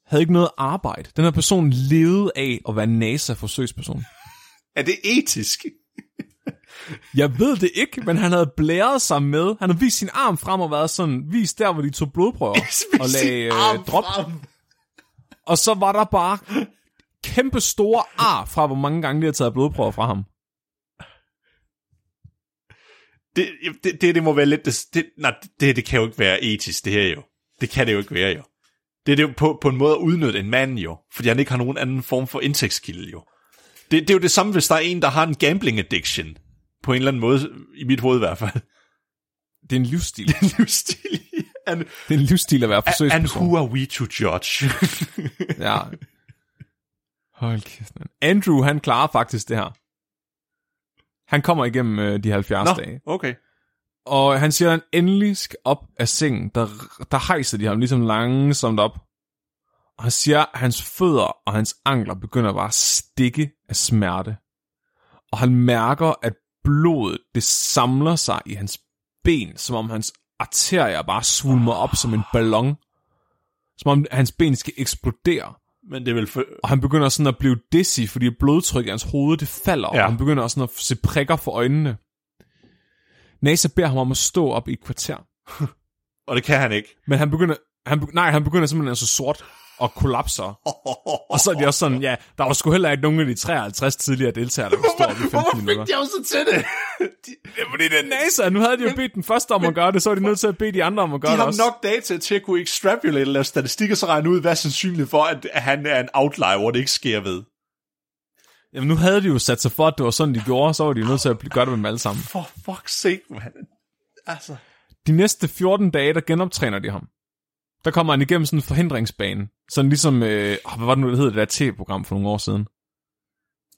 havde ikke noget arbejde. Den her person levede af at være NASA-forsøgsperson. Er det etisk? Jeg ved det ikke, men han havde blæret sig med. Han havde vist sin arm frem og været sådan, vist der, hvor de tog blodprøver og lagde øh, drop. Og så var der bare kæmpe store ar fra, hvor mange gange de har taget blodprøver fra ham. Det, det, det, det må være lidt... Det, det, nej, det, det kan jo ikke være etisk, det her jo. Det kan det jo ikke være jo. Det er det jo på, på en måde at udnytte en mand jo, fordi han ikke har nogen anden form for indtægtskilde jo. Det, det er jo det samme, hvis der er en, der har en gambling addiction. På en eller anden måde, i mit hoved i hvert fald. Det er en livsstil. Det er en livsstil. And, Det er en livsstil at være and forsøgsperson. who are we to judge? Ja. Hold kæft. Andrew, han klarer faktisk det her. Han kommer igennem øh, de 70 Nå, dage. okay. Og han siger, at han endelig skal op af sengen. Der, der hejser de ham ligesom langsomt op. Og han siger, at hans fødder og hans ankler begynder bare at stikke af smerte. Og han mærker, at blodet, det samler sig i hans ben, som om hans arterier bare svulmer op som en ballon. Som om hans ben skal eksplodere. Men det er vel for... Og han begynder sådan at blive dizzy, fordi blodtryk i hans hoved, det falder, ja. Og han begynder sådan at se prikker for øjnene. NASA beder ham om at stå op i et kvarter. Og det kan han ikke. Men han begynder, han, nej, han begynder simpelthen at så sort og kollapser. Og så er de også sådan, ja, der var sgu heller ikke nogen af de 53 tidligere deltagere, der op i 15 Hvorfor minutter. fik de også til det? De, Ja, fordi det er NASA. Nu havde de jo bedt den første om at gøre det, så var de nødt til at bede de andre om at gøre de det har også. nok data til at kunne extrapolate eller lave statistikker, så regne ud, hvad er sandsynligt for, at han er en outlier, hvor det ikke sker ved. Jamen, nu havde de jo sat sig for, at det var sådan, de gjorde, så var de jo nødt til at blive- gøre det med dem alle sammen. For fuck's sake, man. Altså. De næste 14 dage, der genoptræner de ham. Der kommer han igennem sådan en forhindringsbane. Sådan ligesom, øh, hvad var det nu, det hed, det der tv-program for nogle år siden?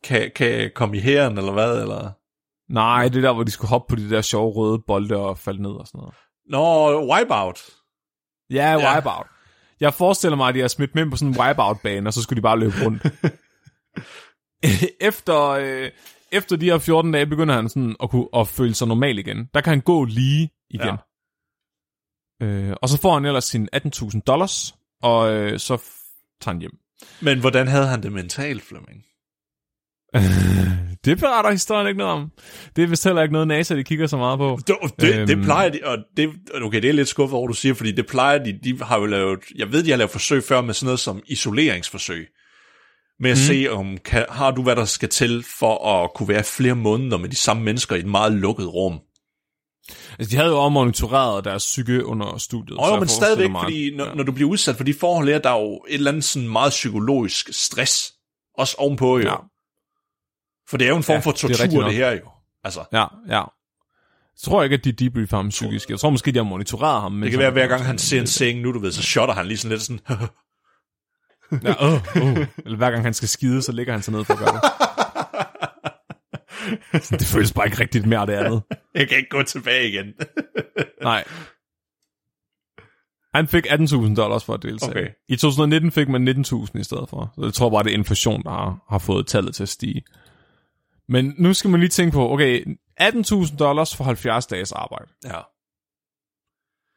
Kan, kan komme i hæren, eller hvad? Eller? Nej, det er der, hvor de skulle hoppe på de der sjove røde bolde og falde ned og sådan noget. Nå, Wipeout. Ja, Ja. wipeout. Jeg forestiller mig, at de har smidt dem ind på sådan en wipeout-bane, og så skulle de bare løbe rundt. efter, øh, efter de her 14 dage begynder han sådan at, kunne, at føle sig normal igen. Der kan han gå lige igen. Ja. Øh, og så får han ellers sine 18.000 dollars, og øh, så tager han hjem. Men hvordan havde han det mentalt, Flemming? Det beretter historien ikke noget om. Det er vist heller ikke noget, NASA de kigger så meget på. Det, det, øhm. det plejer de, og det, okay, det er lidt skuffet over, du siger, fordi det plejer de, de har jo lavet, jeg ved, de har lavet forsøg før med sådan noget som isoleringsforsøg. Med at mm. se, om kan, har du hvad der skal til for at kunne være flere måneder med de samme mennesker i et meget lukket rum. Altså, de havde jo monitoreret deres psyke under studiet. Og jo, jeg men stadigvæk, mig, fordi når, ja. når du bliver udsat for de forhold her, der er jo et eller andet sådan meget psykologisk stress. Også ovenpå jo. Ja. For det er jo en form Ja, for tortur, det, det her jo. Altså, Ja, ja. Så tror jeg ikke, at de debriefer ham psykisk. Jeg tror måske, de har monitoreret ham. det kan være, hver gang han ser en seng nu, du ved, så shotter han lige sådan lidt sådan, Ja, uh, uh. Eller hver gang han skal skide, så ligger han sig ned for at gøre det. Så det føles bare ikke rigtigt mere det andet. jeg kan ikke gå tilbage igen. Nej. Han fik 18.000 dollars for at deltage. Okay. I 2019 fik man 19.000 i stedet for. Så jeg tror bare, det er inflation, der har, har fået tallet til at stige. Men nu skal man lige tænke på, okay, 18.000 dollars for 70 dages arbejde. ja.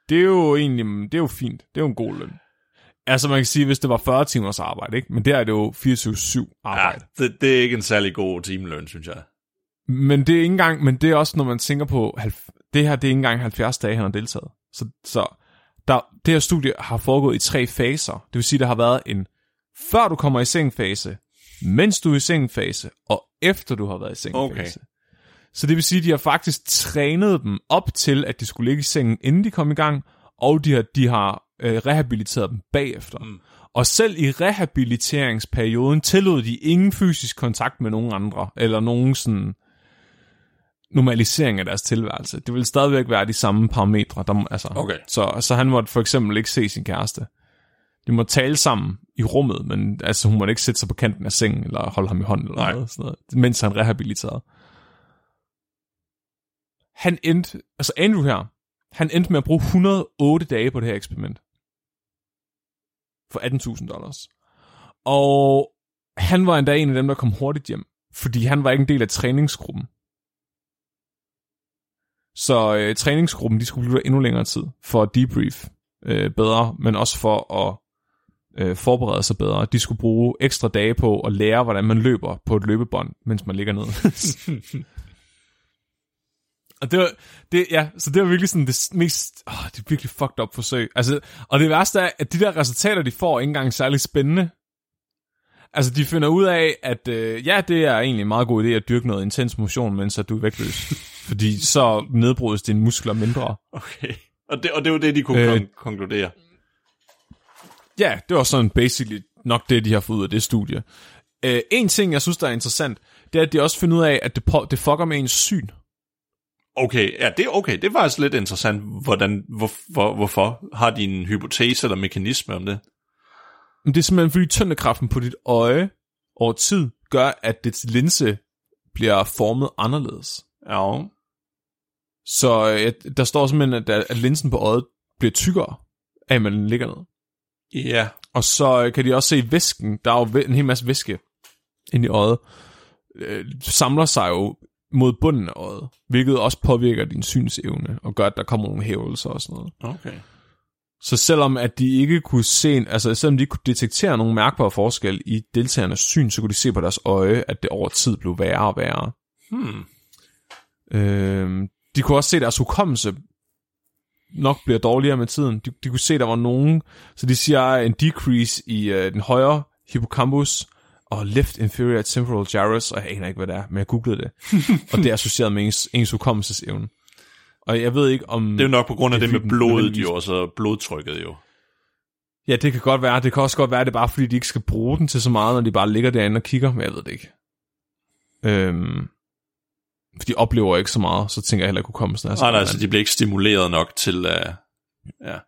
Det er jo egentlig, det er jo fint. Det er jo en god løn. Altså man kan sige, hvis det var 40 timers arbejde, ikke? Men der er det jo 24-7 ja arbejde. det, det, er ikke en særlig god timeløn, synes jeg. Men det er ikke engang, men det er også, når man tænker på, det her, det er ikke engang 70 dage, han har deltaget. Så, så der, det her studie har foregået i tre faser. Det vil sige, der har været en før du kommer i sengfase, mens du er i sengfase, og efter du har været i sengfase. Okay. Så det vil sige, de har faktisk trænet dem op til, at de skulle ligge i sengen, inden de kom i gang, og de har, de har øh, rehabiliteret dem bagefter. Mm. Og selv i rehabiliteringsperioden tillod de ingen fysisk kontakt med nogen andre, eller nogen sådan normalisering af deres tilværelse. Det vil stadigvæk være de samme parametre. Der, altså, Okay. så, så han måtte for eksempel ikke se sin kæreste. De må tale sammen i rummet, men altså, hun måtte ikke sætte sig på kanten af sengen, eller holde ham i hånden, eller Nej. noget, sådan noget, mens han rehabiliterede. Han endte, altså Andrew her, han endte med at bruge 108 dage på det her eksperiment. for 18.000 dollars. Og han var endda en af dem, der kom hurtigt hjem, fordi han var ikke en del af træningsgruppen. Så øh, træningsgruppen, de skulle blive der endnu længere tid for at debrief øh, bedre, men også for at øh, forberede sig bedre. De skulle bruge ekstra dage på at lære, hvordan man løber på et løbebånd, mens man ligger ned. og det var, det, ja, så det var virkelig sådan det mest, åh, det er virkelig fucked up forsøg. Altså, og det værste er, at de der resultater, de får, er ikke engang særlig spændende. Altså, de finder ud af, at øh, ja, det er egentlig en meget god idé at dyrke noget intens motion, mens at du er vægtløs. Fordi så nedbrydes dine muskler mindre. Okay. Og det, og det var det, de kunne Øh. øh. konkludere. Ja, det var sådan basically nok det, de har fået ud af det studie. Øh, en ting, jeg synes, der er interessant, det er, at de også finder ud af, at det, det fucker med ens syn. Okay, ja, det er okay. Det er faktisk lidt interessant, hvordan, hvor, hvor, hvorfor. Har de en hypotese eller mekanisme om det? Men det er simpelthen, fordi tyndekraften på dit øje over tid gør, at dets linse bliver formet anderledes. Ja. Så øh, der står simpelthen, at, at linsen på øjet bliver tykkere, af man ligger ned. Ja. Og så øh, kan de også se væsken. Der er jo en hel masse væske inde i øjet. Øh, samler sig jo mod bunden af øjet, hvilket også påvirker din synsevne, og gør, at der kommer nogle hævelser og sådan noget. Okay. Så selvom at de ikke kunne se, altså selvom de ikke kunne detektere nogen mærkbare forskel i deltagernes syn, så kunne de se på deres øje, at det over tid blev værre og værre. Hmm. Øh, de kunne også se, at deres hukommelse nok bliver dårligere med tiden. De, de kunne se, at der var nogen, så de siger en decrease i øh, den højre hippocampus og left inferior temporal gyrus, og jeg aner ikke, hvad det er, men jeg googlede det. og det er associeret med ens, ens hukommelsesevne. Og jeg ved ikke om... Det er jo nok på grund af Det det, med blodet jo, og så blodtrykket jo. Ja, det kan godt være. Det kan også godt være, at det er bare fordi, de ikke skal bruge den til så meget, når de bare ligger derinde og kigger, men jeg ved det ikke. Øhm, de oplever ikke så meget, så tænker jeg heller ikke, hukommelsen er så Nej, nej, relevant. altså de bliver ikke stimuleret nok til... Uh, ja.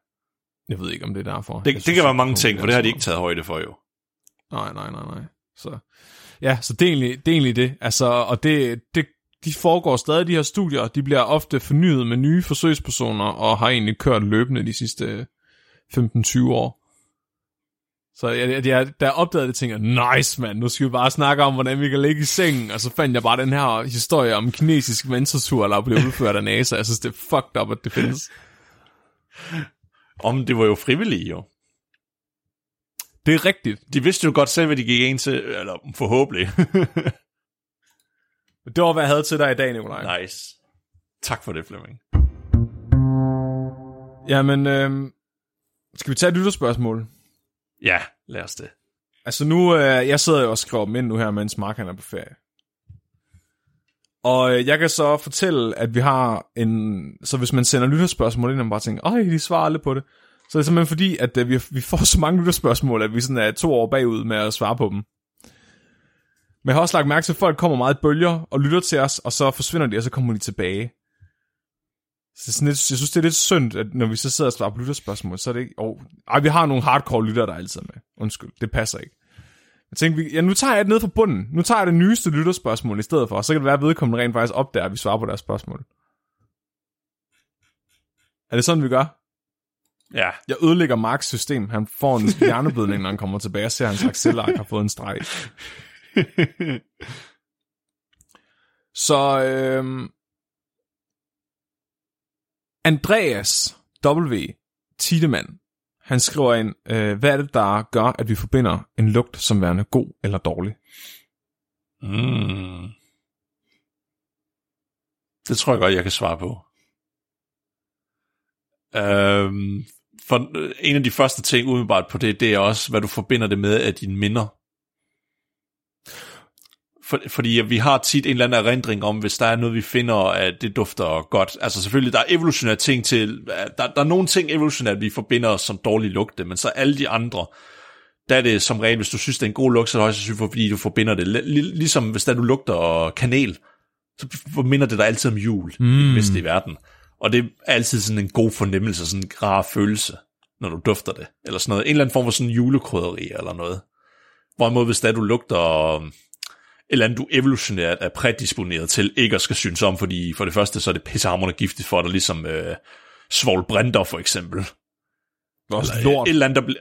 Jeg ved ikke, om det er derfor. Det, Jeg det synes kan være mange ting, for det har de så ikke taget højde for jo. Nej, nej, nej, nej. Så, ja, så det er egentlig det. Er egentlig det. Altså, og det, det, de foregår stadig, de her studier. De bliver ofte fornyet med nye forsøgspersoner, og har egentlig kørt løbende de sidste 15-20 år. Så jeg, jeg, jeg opdagede det, tænkte jeg, nice mand, nu skal vi bare snakke om, hvordan vi kan ligge i sengen. Og så fandt jeg bare den her historie om kinesisk mentortur, der blev udført af NASA. Jeg synes, det er fucked up, at det findes. Om det var jo frivillige jo. Det er rigtigt. De vidste jo godt selv, hvad de gik ind til, eller forhåbentlig. Det var, hvad jeg havde til dig i dag, Nikolaj. nice. Tak for det, Flemming. Jamen, øh, skal vi tage et lytterspørgsmål? Ja, lad os det. Altså nu, øh, jeg sidder jo og skriver dem ind nu her, mens Mark han er på ferie. Og øh, jeg kan så fortælle, at vi har en... Så hvis man sender lytterspørgsmål ind, og man bare tænker, ej, de svarer aldrig på det. Så det er simpelthen fordi, at øh, vi, vi får så mange lytterspørgsmål, at vi sådan er to år bagud med at svare på dem. Men jeg har også lagt mærke til, at folk kommer meget i bølger og lytter til os, og så forsvinder de, og så kommer de tilbage. Så det er sådan lidt, jeg synes, det er lidt synd, at når vi så sidder og svarer på lytterspørgsmål, så er det ikke... Oh, ej, vi har nogle hardcore lyttere, der er altid med. Undskyld, det passer ikke. Jeg tænkte, vi- ja, nu tager jeg det ned fra bunden. Nu tager jeg det nyeste lytterspørgsmål i stedet for, så kan det være, at vedkommende rent faktisk opdager, at vi svarer på deres spørgsmål. Er det sådan, vi gør? Ja, Jeg ødelægger Marks system. Han får en hjerneblødning, når han kommer tilbage og ser, at hans Excel-ark har fået en streg. Så øhm, Andreas W. Tiedemann, han skriver ind, øh, hvad er det, der gør, at vi forbinder en lugt som værende god eller dårlig? Mm. Det tror jeg godt, jeg kan svare på. Øhm, for øh, en af de første ting umiddelbart på det, det er også, hvad du forbinder det med af dine minder. For, fordi vi har tit en eller anden erindring om, hvis der er noget, vi finder, at det dufter godt. Altså selvfølgelig, der er evolutionære ting til, der, der er nogle ting evolutionært, vi forbinder som dårlig lugte, men så alle de andre, der er det som regel, hvis du synes, det er en god lugt, så er det højst sandsynligt, fordi du forbinder det. Lig- Ligesom hvis der du lugter kanel, så forbinder det dig altid om jul, mm. hvis det er i verden. Og det er altid sådan en god fornemmelse, sådan en rar følelse, når du dufter det. Eller sådan noget. En eller anden form for sådan julekrydderi eller noget. Hvorimod hvis der du lugter eller andet, du evolutionært er prædisponeret til ikke at skal synes om, fordi for det første, så er det pissehammerende giftigt for dig, ligesom øh, svovlbrænder for eksempel. Også Eller lort. Et eller andet, der bliver...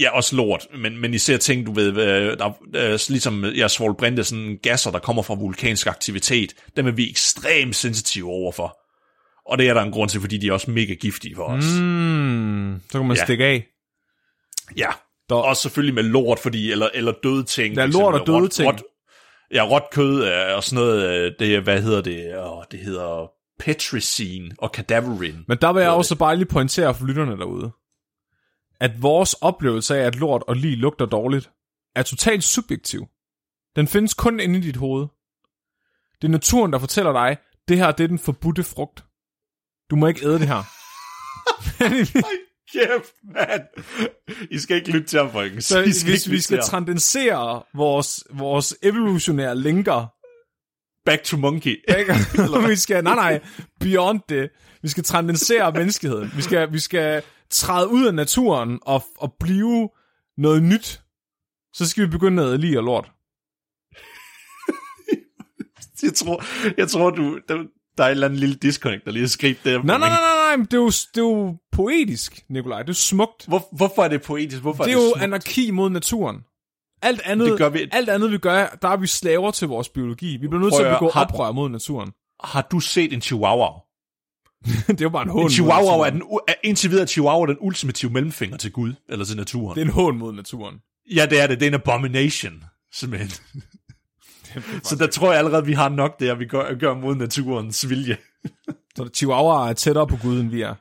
ja, også lort, men, men især ting, du ved, øh, der, øh, ligesom jeg svovlbrændte sådan gasser, der kommer fra vulkansk aktivitet, dem er vi ekstremt sensitive overfor. Og det er der en grund til, fordi de er også mega giftige for os. Mm, så kan man Ja. ja. stikke af. Ja, Der- også selvfølgelig med lort, fordi, eller, eller døde ting. Ja, lort og døde råt- ting. Råt, ja, råt kød øh, og sådan noget, øh, det, hvad hedder det, Åh, det hedder petricine og cadaverin. Men der vil jeg også bare lige pointere for lytterne derude, at vores oplevelse af, at lort og lige lugter dårligt, er totalt subjektiv. Den findes kun inde i dit hoved. Det er naturen, der fortæller dig, det her det er den forbudte frugt. Du må ikke æde det her. Kæft, mand. I skal ikke lytte til ham, folkens. Så I skal hvis vi skal transcendere vores, vores evolutionære linker, Back to monkey. Og vi skal, nej nej, beyond det. Vi skal transcendere menneskeheden. Vi skal, vi skal træde ud af naturen og, og blive noget nyt. Så skal vi begynde at lige og lort. Jeg tror, jeg tror du, der, der er et eller andet lille disconnect, der lige er sket der. Nej, nej, nej, nej, men det er jo, det er jo poetisk, Nikolaj. Det er smukt. Hvor, hvorfor er det poetisk? Hvorfor Det er er jo smukt? anarki mod naturen. Alt andet, Det gør vi- alt andet vi gør, der er vi slaver til vores biologi. Vi bliver nødt til at at begå har- oprør mod naturen. Har du set en chihuahua? det er jo bare en hån En mod chihuahua er, naturen. den, er indtil videre er chihuahua den ultimative mellemfinger til Gud, eller til naturen. Det er en hån mod naturen. Ja, det er det. Det er en abomination, simpelthen. Så der tror jeg allerede, vi har nok der, vi gør, gør mod naturens vilje. Så Chihuahua er tættere på Gud, end vi er.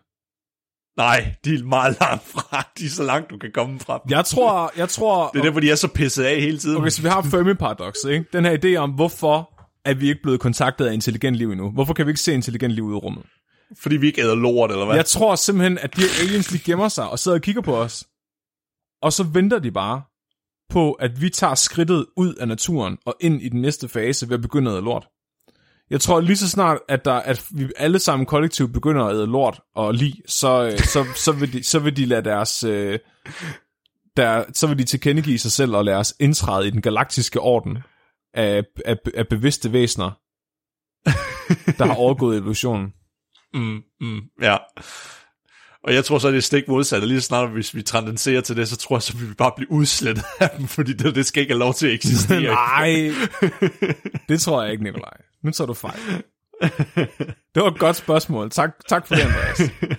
Nej, de er meget langt fra. De er så langt, du kan komme fra dem. Jeg tror, jeg tror... Det er derfor, de er så pisset af hele tiden. Okay, så vi har Fermi-paradokset, ikke? Den her idé om, hvorfor er vi ikke blevet kontaktet af intelligent liv endnu? Hvorfor kan vi ikke se intelligent liv ude i rummet? Fordi vi ikke æder lort, eller hvad? Jeg tror simpelthen, at de her aliens, de gemmer sig og sidder og kigger på os. Og så venter de bare på, at vi tager skridtet ud af naturen og ind i den næste fase ved at begynde at lort. Jeg tror lige så snart, at, der, at vi alle sammen kollektivt begynder at æde lort og li, så, øh, så, så, vil de, så vil de lade deres... Øh, der, så vil de tilkendegive sig selv og lade os indtræde i den galaktiske orden af, af, af bevidste væsener, der har overgået evolutionen. Mm, mm, ja. Og jeg tror så, det er stik modsat. Lige så snart, hvis vi transcenderer til det, så tror jeg, så vil vi bare blive udslettet af dem, fordi det, det skal ikke have lov til at eksistere. Nej, det tror jeg ikke, Nikolaj. Nu tager du fejl. Det var et godt spørgsmål. Tak, tak for det, Andreas.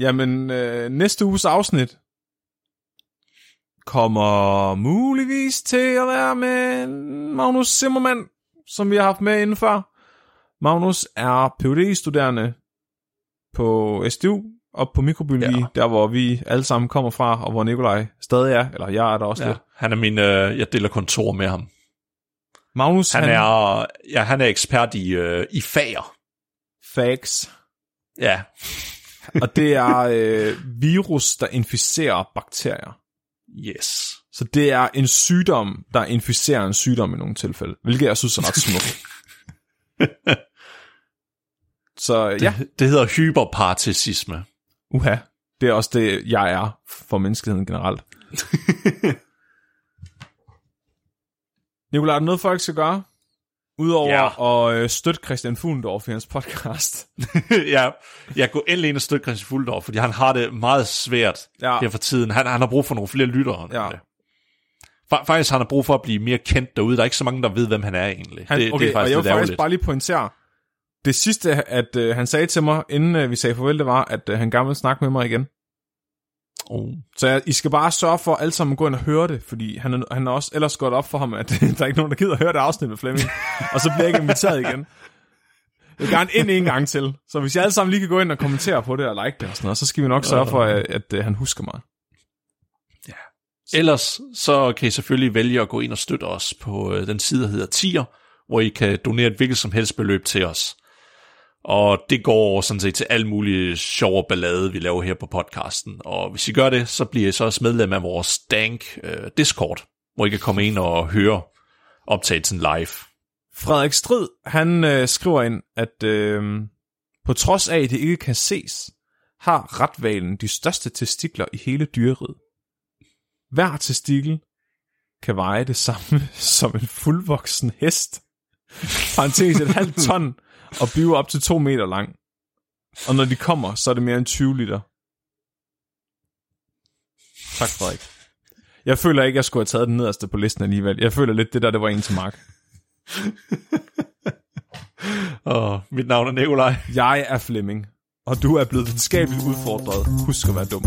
Jamen, øh, næste uges afsnit kommer muligvis til at være med Magnus Zimmermann, som vi har haft med inden før. Magnus er phd studerende på SDU og på mikrobiologi, Ja. der hvor vi alle sammen kommer fra, og hvor Nikolaj stadig er, eller jeg er der også. Ja. lidt. Han er min, øh, jeg deler kontor med ham. Magnus, Han er, ja, han er ekspert i, øh, i fager. facts, Ja, og det er øh, virus, der inficerer bakterier. yes. Så det er en sygdom, der inficerer en sygdom i nogle tilfælde, hvilket jeg synes er ret smukt. Så ja, Det, det hedder hyperpartisisme. uha, det er også det, jeg er for menneskeheden generelt. Nicolaj, er der noget, folk skal gøre? Udover Ja. at øh, støtte Christian Fuglendorf i hans podcast. ja, jeg går endelig ind og støtter Christian Fuldorf, fordi han har det meget svært Ja. her for tiden. Han, han har brug for nogle flere lyttere. Ja. Faktisk har han brug for at blive mere kendt derude. Der er ikke så mange, der ved, hvem han er egentlig. Han, det, okay, det er og faktisk jeg lidt vil faktisk bare lige pointere, det sidste, at øh, han sagde til mig, inden øh, vi sagde farvel, det var, at øh, han gerne vil snakke med mig igen. Oh. Så jeg, I skal bare sørge for, at alle sammen gå ind og høre det, fordi han er, han er også ellers gået op for ham, at der er ikke nogen, der gider at høre det afsnit med Flemming, og så bliver jeg ikke inviteret igen. Jeg vil gerne ind en gang til. Så hvis I alle sammen lige kan gå ind og kommentere på det og like det og sådan noget, så skal vi nok sørge for, at, at, at han husker mig. Ja. Ellers så kan I selvfølgelig vælge at gå ind og støtte os på øh, den side, der hedder Tier, hvor I kan donere et hvilket som helst beløb til os. Og det går sådan set til al mulig sjov og ballade, vi laver her på podcasten. Og hvis I gør det, så bliver I så også medlem af vores Dank øh, Discord, hvor I kan komme ind og høre optagelsen live. Frederik Strid, han øh, skriver ind, at øh, på trods af, at det ikke kan ses, har retvalen de største testikler i hele dyreriet. Hver testikel kan veje det samme som en fuldvoksen hest. Parenthes et halvt ton og blive op til to meter lang. Og når de kommer, så er det mere end 20 liter. Tak, Frederik. Jeg føler ikke, jeg skulle have taget den nederste på listen alligevel. Jeg føler lidt, det der, det var en til Mark. Og mit navn er Nikolaj. Jeg er Flemming, og du er blevet videnskabeligt udfordret. Husk at være dum.